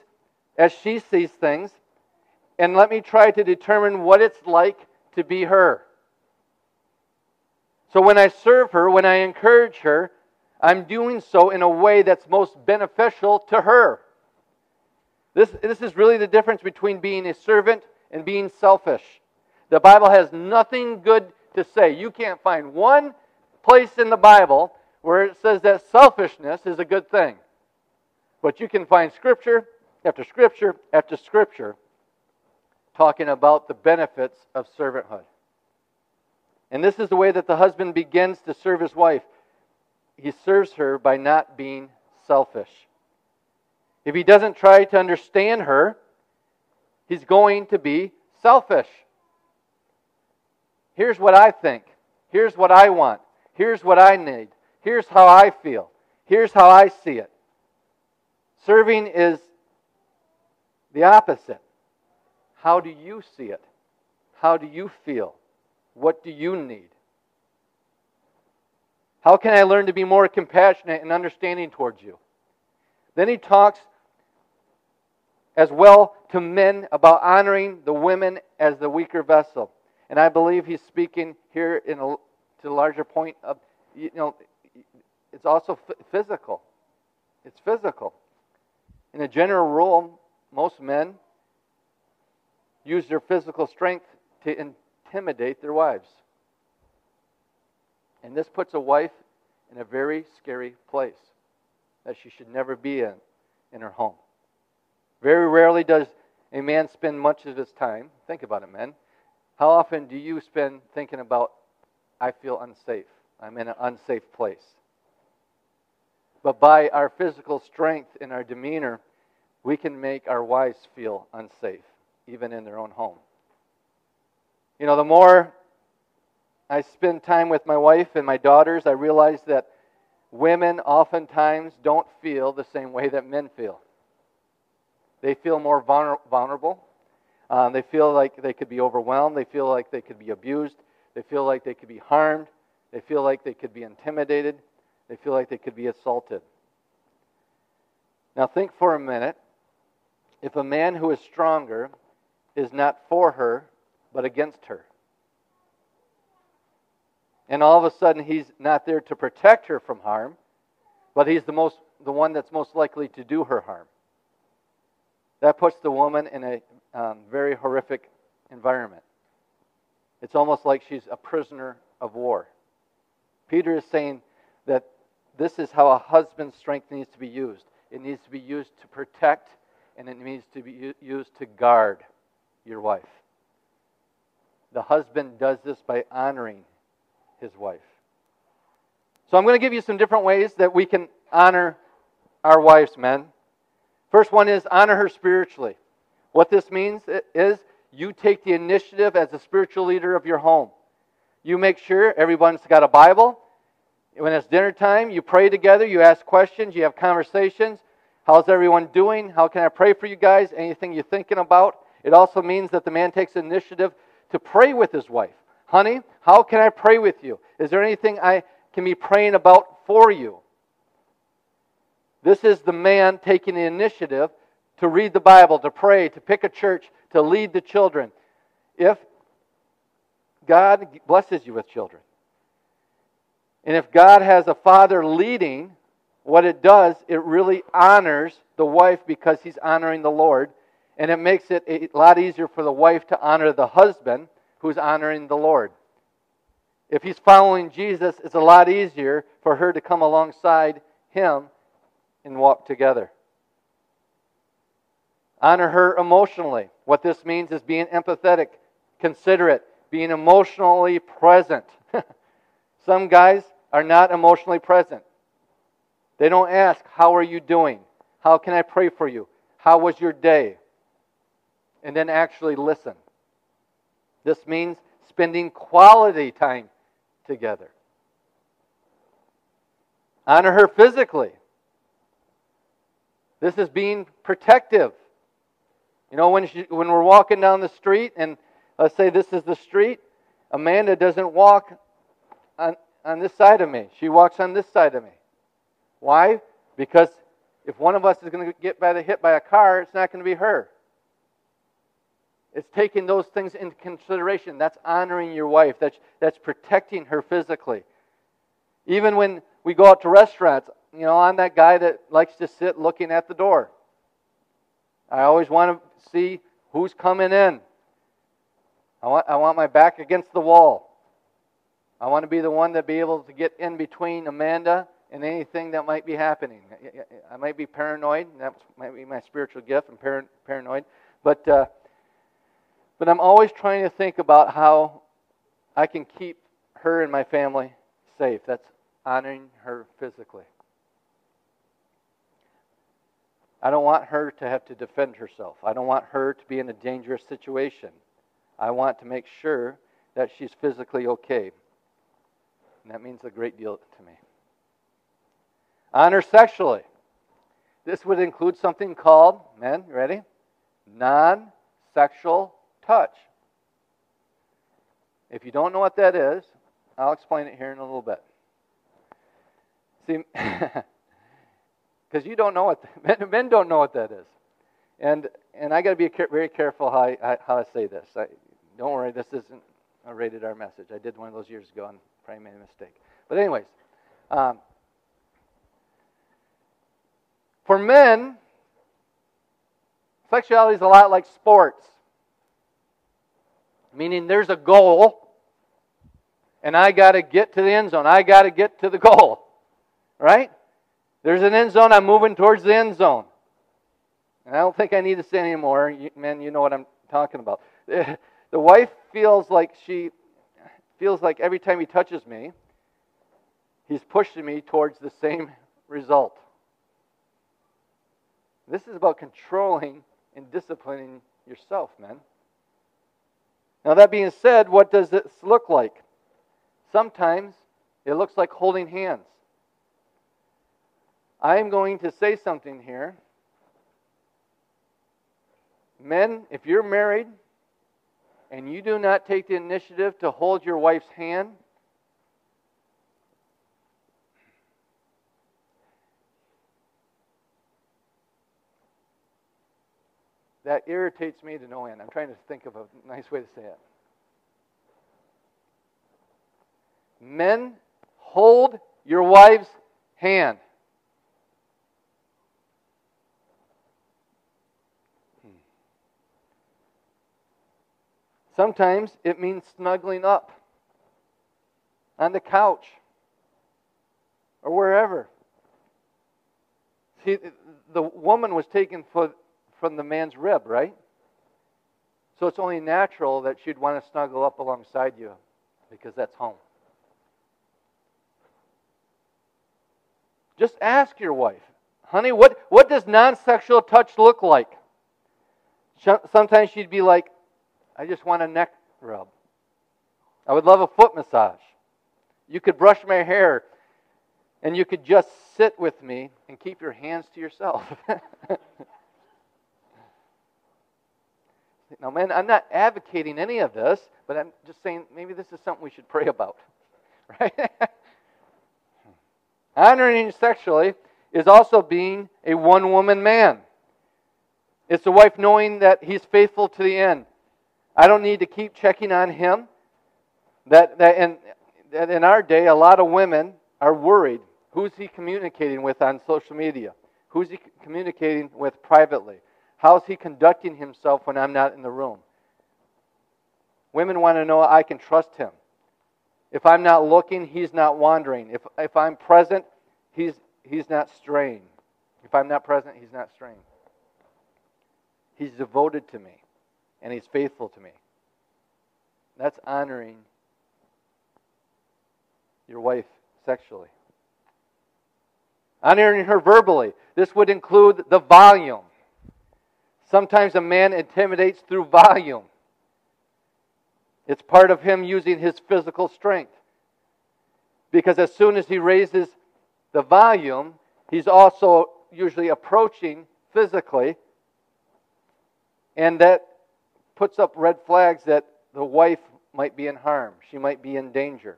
as she sees things. And let me try to determine what it's like to be her. So when I serve her, when I encourage her, I'm doing so in a way that's most beneficial to her. This, this is really the difference between being a servant and being selfish. The Bible has nothing good to say. You can't find one place in the Bible where it says that selfishness is a good thing. But you can find scripture after scripture after scripture talking about the benefits of servanthood. And this is the way that the husband begins to serve his wife. He serves her by not being selfish. If he doesn't try to understand her, he's going to be selfish. Here's what I think. Here's what I want. Here's what I need. Here's how I feel. Here's how I see it. Serving is the opposite. How do you see it? How do you feel? What do you need? How can I learn to be more compassionate and understanding towards you? Then he talks as well to men about honoring the women as the weaker vessel. And I believe he's speaking here in a, to the larger point of, you know, it's also physical. It's physical. In a general rule, most men use their physical strength to intimidate their wives. And this puts a wife in a very scary place that she should never be in in her home. Very rarely does a man spend much of his time, think about it, men. How often do you spend thinking about, I feel unsafe? I'm in an unsafe place. But by our physical strength and our demeanor, we can make our wives feel unsafe, even in their own home. You know, the more I spend time with my wife and my daughters, I realize that women oftentimes don't feel the same way that men feel. They feel more vulnerable. Um, they feel like they could be overwhelmed. They feel like they could be abused. They feel like they could be harmed. They feel like they could be intimidated. They feel like they could be assaulted. Now, think for a minute. If a man who is stronger is not for her, but against her, and all of a sudden he's not there to protect her from harm, but he's the, most, the one that's most likely to do her harm. That puts the woman in a um, very horrific environment. It's almost like she's a prisoner of war. Peter is saying that this is how a husband's strength needs to be used. It needs to be used to protect, and it needs to be used to guard your wife. The husband does this by honoring his wife. So I'm going to give you some different ways that we can honor our wives, men. First one is honor her spiritually. What this means is you take the initiative as a spiritual leader of your home. You make sure everyone's got a Bible. When it's dinner time, you pray together, you ask questions, you have conversations. How's everyone doing? How can I pray for you guys? Anything you're thinking about? It also means that the man takes initiative to pray with his wife. Honey, how can I pray with you? Is there anything I can be praying about for you? This is the man taking the initiative to read the Bible, to pray, to pick a church, to lead the children. If God blesses you with children, and if God has a father leading, what it does, it really honors the wife because he's honoring the Lord. And it makes it a lot easier for the wife to honor the husband who's honoring the Lord. If he's following Jesus, it's a lot easier for her to come alongside him and walk together. Honor her emotionally. What this means is being empathetic, considerate, being emotionally present. Some guys are not emotionally present. They don't ask, How are you doing? How can I pray for you? How was your day? And then actually listen. This means spending quality time together. Honor her physically. This is being protective. You know, when, she, when we're walking down the street, and let's say this is the street, Amanda doesn't walk on, on this side of me. She walks on this side of me. Why? Because if one of us is going to get by the, hit by a car, it's not going to be her. It's taking those things into consideration. That's honoring your wife. That's, that's protecting her physically. Even when we go out to restaurants, you know, I'm that guy that likes to sit looking at the door. I always want to see who's coming in. I want, I want my back against the wall. I want to be the one that be able to get in between Amanda and anything that might be happening. I might be paranoid. That might be my spiritual gift. I'm paranoid. But uh, but I'm always trying to think about how I can keep her and my family safe. That's honoring her physically. I don't want her to have to defend herself. I don't want her to be in a dangerous situation. I want to make sure that she's physically okay. And that means a great deal to me. Honor sexually. This would include something called, men, ready? Non sexual touch. If you don't know what that is, I'll explain it here in a little bit. See, because you don't know what men, men don't know what that is, and and I got to be very careful how I, how I say this. I, don't worry, this isn't a rated R message. I did one of those years ago and probably made a mistake. But anyways, um, for men, sexuality is a lot like sports, meaning there's a goal, and I got to get to the end zone. I got to get to the goal, right? There's an end zone. I'm moving towards the end zone. And I don't think I need to say anymore. Men, you know what I'm talking about. The wife feels like she feels like every time he touches me, he's pushing me towards the same result. This is about controlling and disciplining yourself, men. Now, that being said, what does this look like? Sometimes it looks like holding hands. I am going to say something here. Men, if you're married and you do not take the initiative to hold your wife's hand, that irritates me to no end. I'm trying to think of a nice way to say it. Men, hold your wife's hand. Sometimes it means snuggling up on the couch or wherever. See, the woman was taken from the man's rib, right? So it's only natural that she'd want to snuggle up alongside you because that's home. Just ask your wife, honey, what, what does non sexual touch look like? Sometimes she'd be like, I just want a neck rub. I would love a foot massage. You could brush my hair and you could just sit with me and keep your hands to yourself. now, man, I'm not advocating any of this, but I'm just saying maybe this is something we should pray about. Right? Honoring sexually is also being a one woman man. It's the wife knowing that he's faithful to the end. I don't need to keep checking on him. That, that, in, that in our day, a lot of women are worried. Who's he communicating with on social media? Who's he communicating with privately? How's he conducting himself when I'm not in the room? Women want to know I can trust him. If I'm not looking, he's not wandering. If, if I'm present, he's, he's not straying. If I'm not present, he's not straying. He's devoted to me and he's faithful to me. That's honoring your wife sexually. Honoring her verbally. This would include the volume. Sometimes a man intimidates through volume. It's part of him using his physical strength. Because as soon as he raises the volume, he's also usually approaching physically. And that puts up red flags that the wife might be in harm, she might be in danger.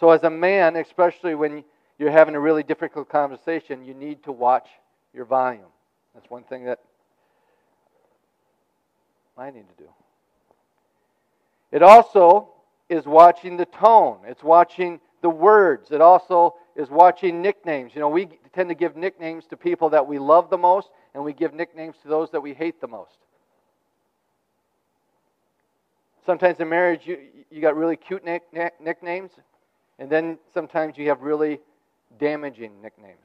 So, as a man, especially when you're having a really difficult conversation, you need to watch your volume. That's one thing that I need to do. It also is watching the tone, it's watching the words, it also is watching nicknames. You know, we tend to give nicknames to people that we love the most, and we give nicknames to those that we hate the most. Sometimes in marriage, you, you got really cute nick, nick, nicknames, and then sometimes you have really damaging nicknames.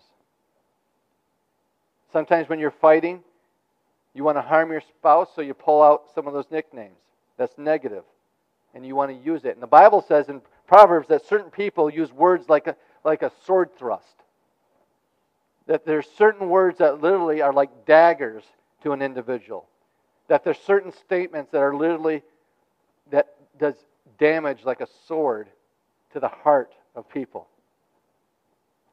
Sometimes when you're fighting, you want to harm your spouse, so you pull out some of those nicknames. That's and you want to use it. And the Bible says in Proverbs that certain people use words like a, like a sword thrust. That there's certain words that literally are like daggers to an individual. That there's certain statements that are literally that does damage like a sword to the heart of people.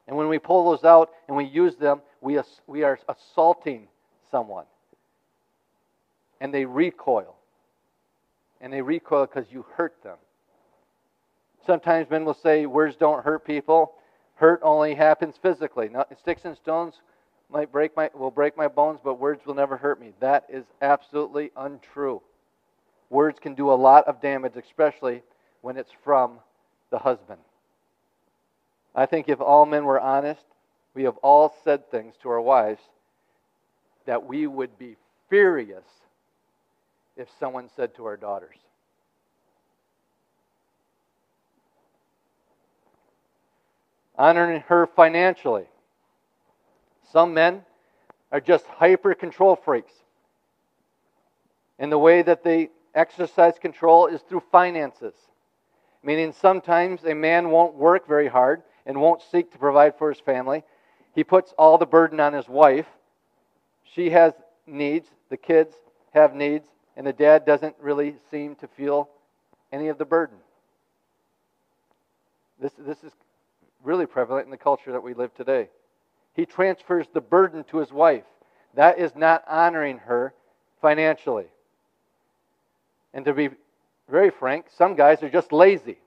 And when we pull those out and we use them, we, we are assaulting someone. And they recoil. And they recoil because you hurt them. Sometimes men will say words don't hurt people. Hurt only happens physically. Now, sticks and stones might break my will break my bones, but words will never hurt me. That is absolutely untrue. Words can do a lot of damage, especially when it's from the husband. I think if all men were honest, we have all said things to our wives that we would be furious if someone said to our daughters. Honoring her financially. Some men are just hyper control freaks. And the way that they exercise control is through finances. Meaning, sometimes a man won't work very hard and won't seek to provide for his family. He puts all the burden on his wife. She has needs, the kids have needs, and the dad doesn't really seem to feel any of the burden. This, this is really prevalent in the culture that we live today. He transfers the burden to his wife. That is not honoring her financially. And to be very frank, some guys are just lazy.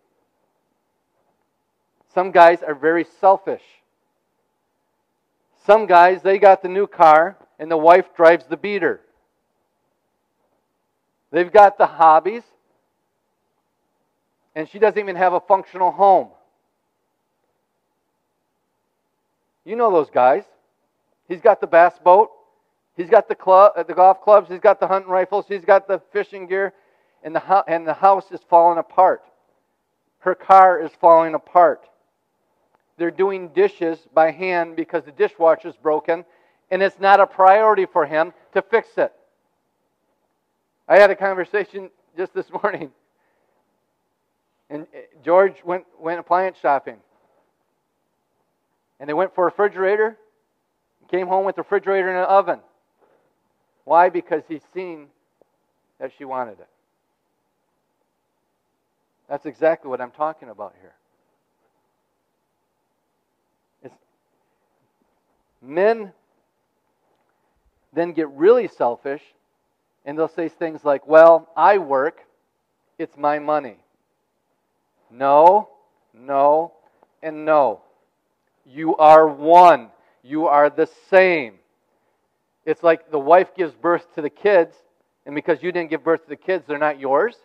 Some guys are very selfish. Some guys, they got the new car and the wife drives the beater. They've got the hobbies and she doesn't even have a functional home. You know those guys. He's got the bass boat. He's got the club, uh, the golf clubs. He's got the hunting rifles. He's got the fishing gear, and the and the house is falling apart. Her car is falling apart. They're doing dishes by hand because the dishwasher's broken, and it's not a priority for him to fix it. I had a conversation just this morning, and uh, George went went appliance shopping and they went for a refrigerator, came home with a refrigerator and an oven. Why? Because he's seen that she wanted it. That's exactly what I'm talking about here. It's, men then get really selfish and they'll say things like, Well, I work, it's my money. No, no, and no. You are one. You are the same. It's like the wife gives birth to the kids, and because you didn't give birth to the kids, they're not yours.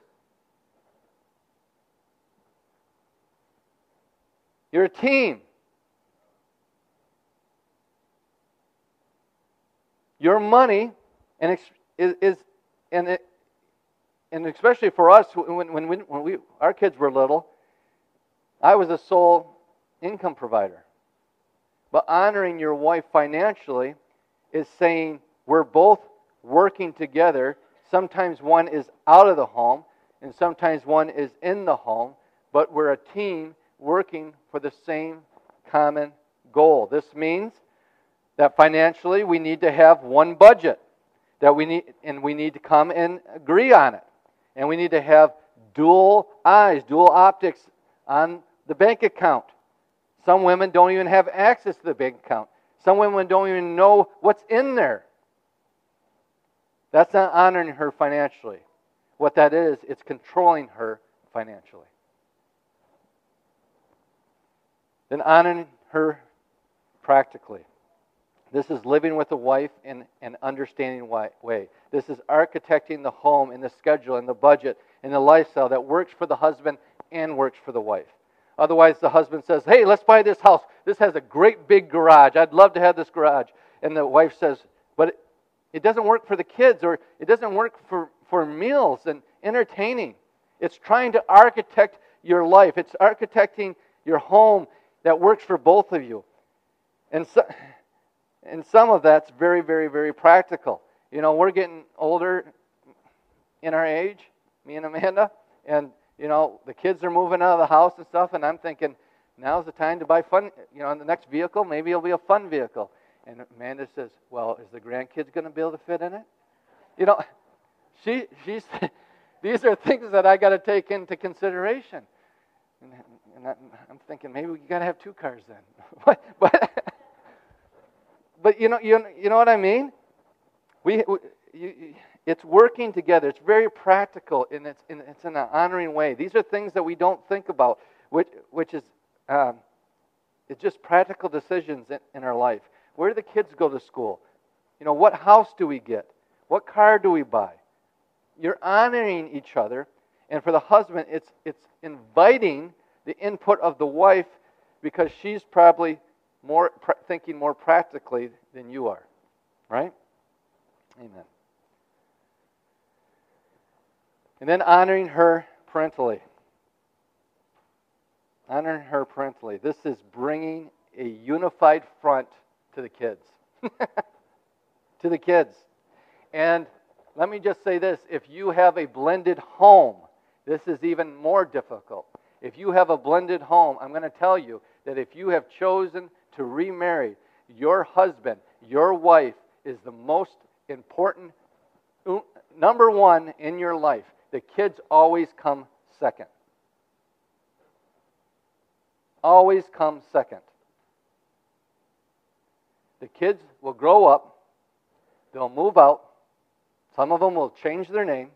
You're a team. Your money and is, is and it, and especially for us when when, when we our kids were little, I was a sole income provider. But honoring your wife financially is saying we're both working together. Sometimes one is out of the home, and sometimes one is in the home, but we're a team working for the same common goal. This means that financially we need to have one budget that we need and we need to come and agree on it. And we need to have dual eyes, dual optics on the bank account. Some women don't even have access to the bank account. Some women don't even know what's in there. That's not honoring her financially. What that is, it's controlling her financially. Then honoring her practically. This is living with a wife in an understanding way. This is architecting the home and the schedule and the budget and the lifestyle that works for the husband and works for the wife. Otherwise, the husband says, Hey, let's buy this house. This has a great big garage. I'd love to have this garage. And the wife says, But it doesn't work for the kids or it doesn't work for, for meals and entertaining. It's trying to architect your life, it's architecting your home that works for both of you. And, so, and some of that's very, very, very practical. You know, we're getting older in our age, me and Amanda, and you know, the kids are moving out of the house and stuff, and I'm thinking, now's the time to buy fun, you know, the next vehicle, maybe it'll be a fun vehicle. And Amanda says, well, is the grandkids going to be able to fit in it? You know, she, she's, these are things that I got to take into consideration. And, and I, am thinking, maybe we got to have two cars then. but, but, but you know, you, you know what I mean? We, we you, it's working together. It's very practical, and it's in, it's in an honoring way. These are things that we don't think about, which, which is um, it's just practical decisions in, in our life. Where do the kids go to school? You know, what house do we get? What car do we buy? You're honoring each other, and for the husband, it's it's inviting the input of the wife because she's probably more thinking more practically than you are, right? Amen. And then honoring her parentally. Honoring her parentally. This is bringing a unified front to the kids. to the kids. And let me just say this if you have a blended home, this is even more difficult. If you have a blended home, I'm going to tell you that if you have chosen to remarry, your husband, your wife is the most important, uh, number one in your life the kids always come second. Always come second. The kids will grow up, they'll move out, some of them will change their name,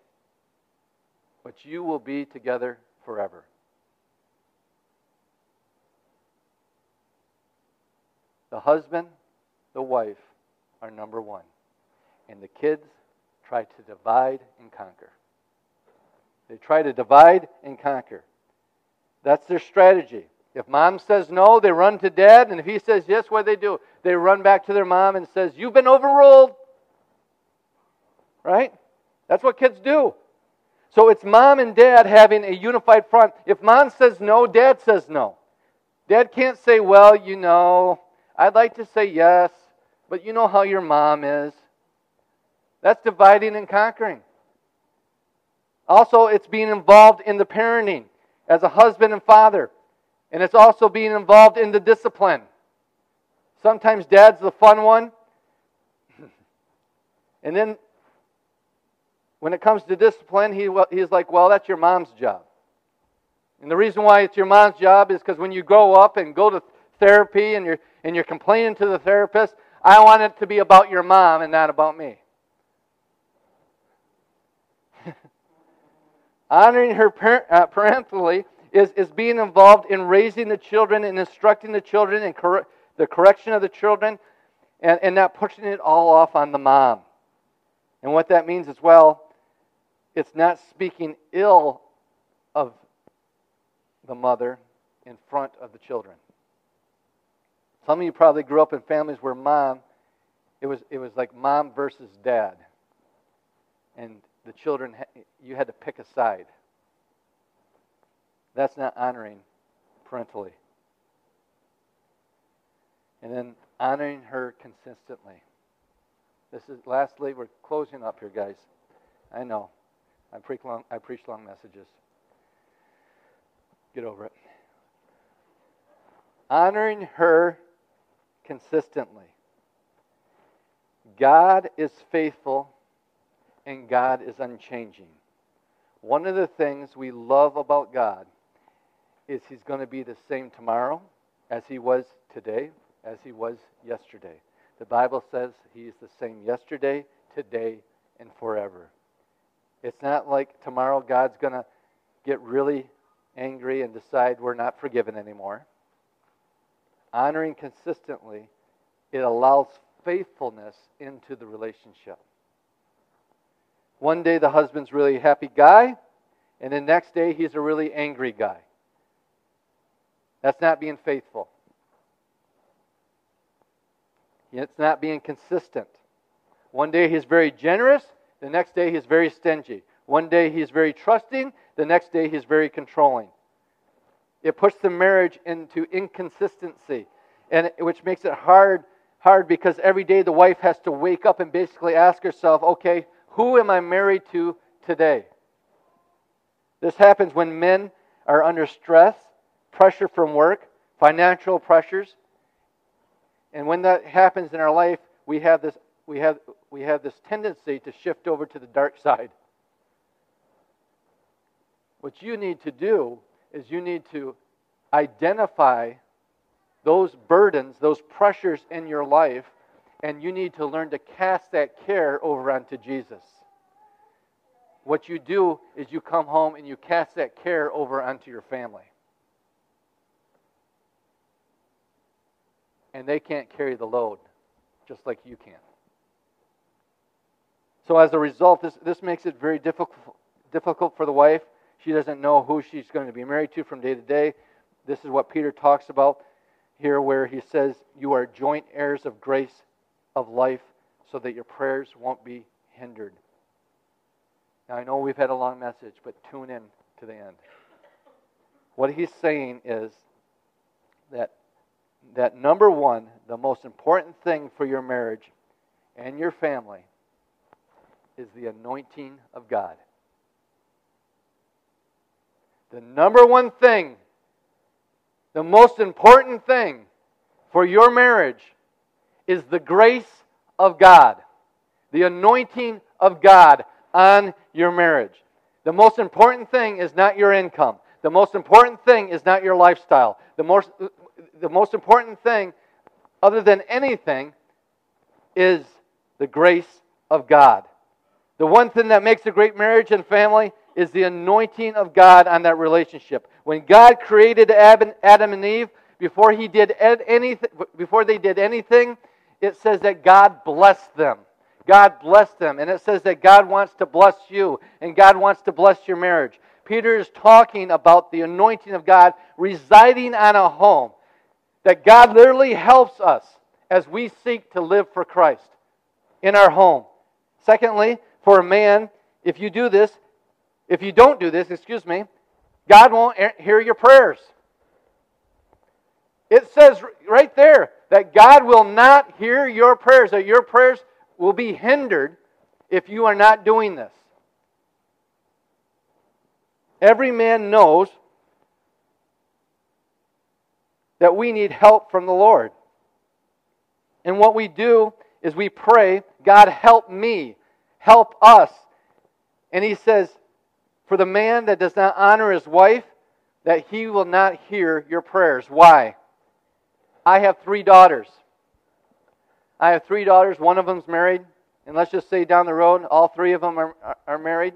but you will be together forever. The husband, the wife are number one. And the kids try to divide and conquer. They try to divide and conquer. That's their strategy. If mom says no, they run to dad, and if he says yes, what do they do? They run back to their mom and says, "You've been overruled." Right? That's what kids do. So it's mom and dad having a unified front. If mom says no, dad says no. Dad can't say, "Well, you know, I'd like to say yes, but you know how your mom is." That's dividing and conquering. Also, it's being involved in the parenting as a husband and father. And it's also being involved in the discipline. Sometimes dad's the fun one. and then when it comes to discipline, he, he's like, well, that's your mom's job. And the reason why it's your mom's job is because when you grow up and go to therapy and you're, and you're complaining to the therapist, I want it to be about your mom and not about me. Honoring her uh, parentally is, is being involved in raising the children and instructing the children and cor- the correction of the children and, and not pushing it all off on the mom. And what that means as well, it's not speaking ill of the mother in front of the children. Some of you probably grew up in families where mom, it was, it was like mom versus dad. And the children, you had to pick a side. That's not honoring parentally. And then honoring her consistently. This is lastly, we're closing up here, guys. I know. I preach long, I preach long messages. Get over it. Honoring her consistently. God is faithful and God is unchanging. One of the things we love about God is He's going to be the same tomorrow as He was today, as He was yesterday. The Bible says He is the same yesterday, today, and forever. It's not like tomorrow God's going to get really angry and decide we're not forgiven anymore. Honoring consistently, it allows faithfulness into the relationship. One day the husband's really happy guy, and the next day he's a really angry guy. That's not being faithful. It's not being consistent. One day he's very generous, the next day he's very stingy. One day he's very trusting, the next day he's very controlling. It puts the marriage into inconsistency, and which makes it hard hard because every day the wife has to wake up and basically ask herself, okay, who am I married to today? This happens when men are under stress, pressure from work, financial pressures. And when that happens in our life, we have this, we have, we have this tendency to shift over to the dark side. What you need to do is you need to identify those burdens, those pressures in your life, and you need to learn to cast that care over onto Jesus. What you do is you come home and you cast that care over onto your family. And they can't carry the load just like you can. So as a result, this, this makes it very difficult, difficult for the wife she doesn't know who she's going to be married to from day to day. This is what Peter talks about here, where he says, You are joint heirs of grace of life, so that your prayers won't be hindered. Now, I know we've had a long message, but tune in to the end. What he's saying is that, that number one, the most important thing for your marriage and your family is the anointing of God. The number one thing, the most important thing for your marriage is the grace of God, the anointing of God on your marriage. The most important thing is not your income. The most important thing is not your lifestyle. The most, the most important thing, other than anything, is the grace of God. The one thing that makes a great marriage and family is the anointing of God on that relationship. When God created Adam and Eve, before he did anything, before they did anything, it says that God blessed them. God blessed them. And it says that God wants to bless you and God wants to bless your marriage. Peter is talking about the anointing of God residing on a home. That God literally helps us as we seek to live for Christ in our home. Secondly, for a man, if you do this, if you don't do this, excuse me, God won't hear your prayers. It says right there that God will not hear your prayers, that your prayers will be hindered if you are not doing this. Every man knows that we need help from the Lord. And what we do is we pray, God, help me, help us. And He says, for the man that does not honor his wife, that he will not hear your prayers. Why? I have three daughters. I have three daughters. One of them's married. And let's just say down the road, all three of them are, are married.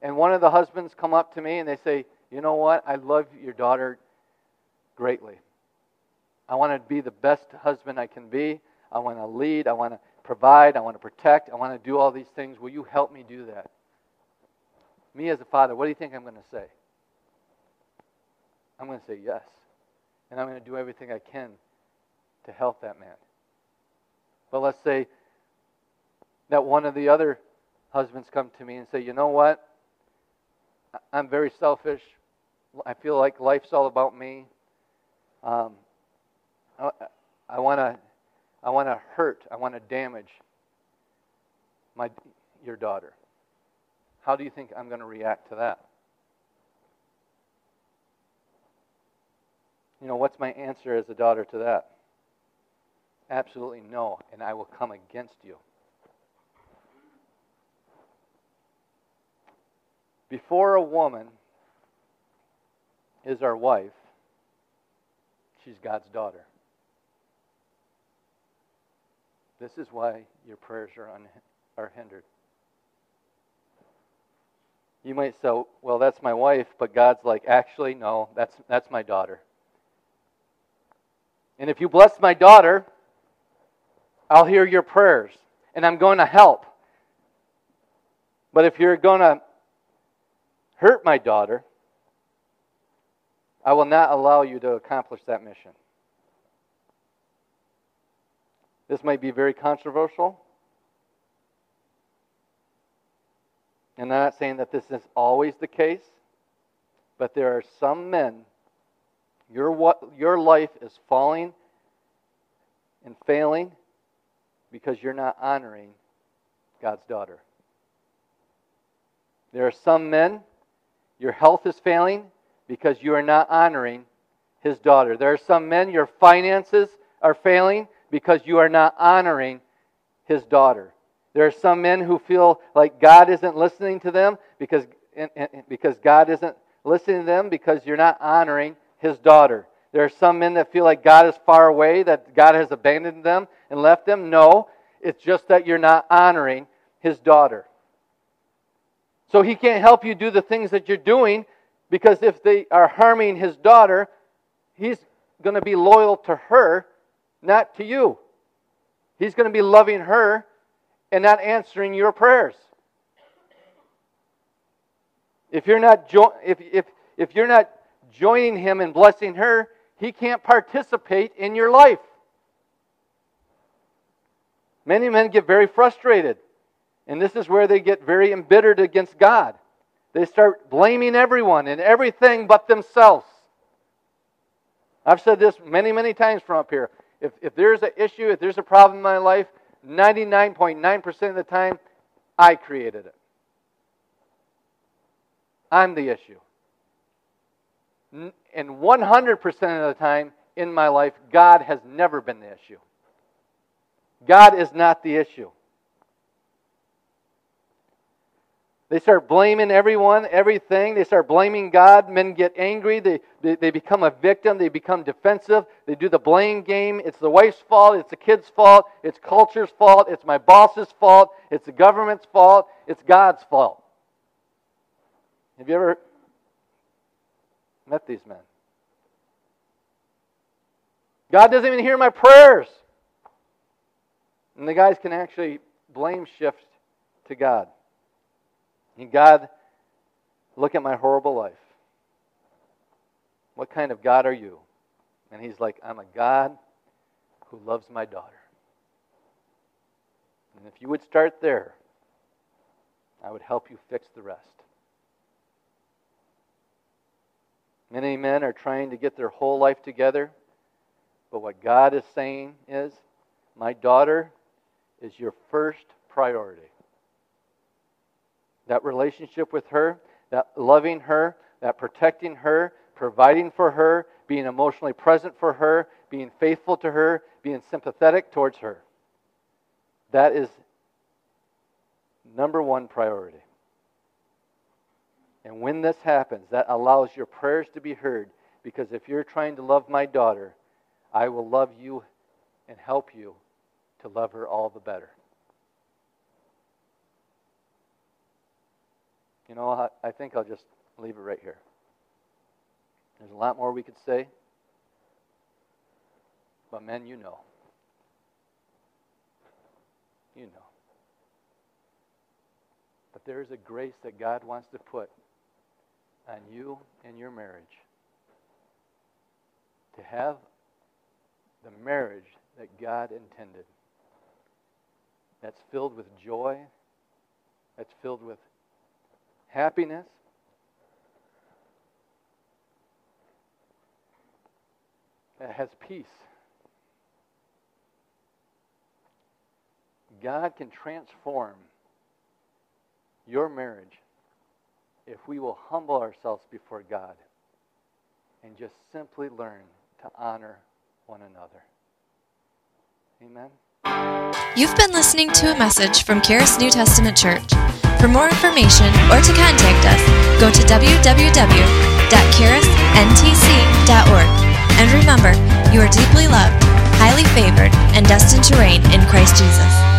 And one of the husbands come up to me and they say, You know what? I love your daughter greatly. I want to be the best husband I can be. I want to lead. I want to provide. I want to protect. I want to do all these things. Will you help me do that? me as a father, what do you think I'm going to say? I'm going to say yes. And I'm going to do everything I can to help that man. But let's say that one of the other husbands come to me and say, you know what? I'm very selfish. I feel like life's all about me. Um, I, I want to I want to hurt. I want to damage my your daughter. How do you think I'm going to react to that? You know, what's my answer as a daughter to that? Absolutely no, and I will come against you. Before a woman is our wife, she's God's daughter. This is why your prayers are, un- are hindered. You might say, well, that's my wife, but God's like, actually, no, that's, that's my daughter. And if you bless my daughter, I'll hear your prayers, and I'm going to help. But if you're going to hurt my daughter, I will not allow you to accomplish that mission. This might be very controversial. And I'm not saying that this is always the case, but there are some men, your, your life is falling and failing because you're not honoring God's daughter. There are some men, your health is failing because you are not honoring his daughter. There are some men, your finances are failing because you are not honoring his daughter. There are some men who feel like God isn't listening to them because, because God isn't listening to them because you're not honoring his daughter. There are some men that feel like God is far away, that God has abandoned them and left them. No, it's just that you're not honoring his daughter. So he can't help you do the things that you're doing because if they are harming his daughter, he's going to be loyal to her, not to you. He's going to be loving her and not answering your prayers. If you're not jo- if, if, if you're not joining him and blessing her, he can't participate in your life. Many men get very frustrated, and this is where they get very embittered against God. They start blaming everyone and everything but themselves. I've said this many, many times from up here. If, if there's an issue, if there's a problem in my life, 99.9% of the time, I created it. I'm the issue. And 100% of the time in my life, God has never been the issue. God is not the issue. They start blaming everyone, everything. They start blaming God. Men get angry. They, they, they, become a victim. They become defensive. They do the blame game. It's the wife's fault. It's the kid's fault. It's culture's fault. It's my boss's fault. It's the government's fault. It's God's fault. Have you ever met these men? God doesn't even hear my prayers. And the guys can actually blame shift to God. And God, look at my horrible life. What kind of God are you? And he's like, I'm a God who loves my daughter. And if you would start there, I would help you fix the rest. Many men are trying to get their whole life together, but what God is saying is, My daughter is your first priority that relationship with her, that loving her, that protecting her, providing for her, being emotionally present for her, being faithful to her, being sympathetic towards her. That is number one priority. And when this happens, that allows your prayers to be heard. Because if you're trying to love my daughter, I will love you and help you to love her all the better. You know, I, I think I'll just leave it right here. There's a lot more we could say. But, men, you know. You know. But there is a grace that God wants to put on you and your marriage to have the marriage that God intended. That's filled with joy, that's filled with happiness. It has peace. God can transform your marriage if we will humble ourselves before God and just simply learn to honor one another. Amen. You've been listening to a message from Charis New Testament Church. For more information or to contact us, go to www.charisntc.org. And remember, you are deeply loved, highly favored, and destined to reign in Christ Jesus.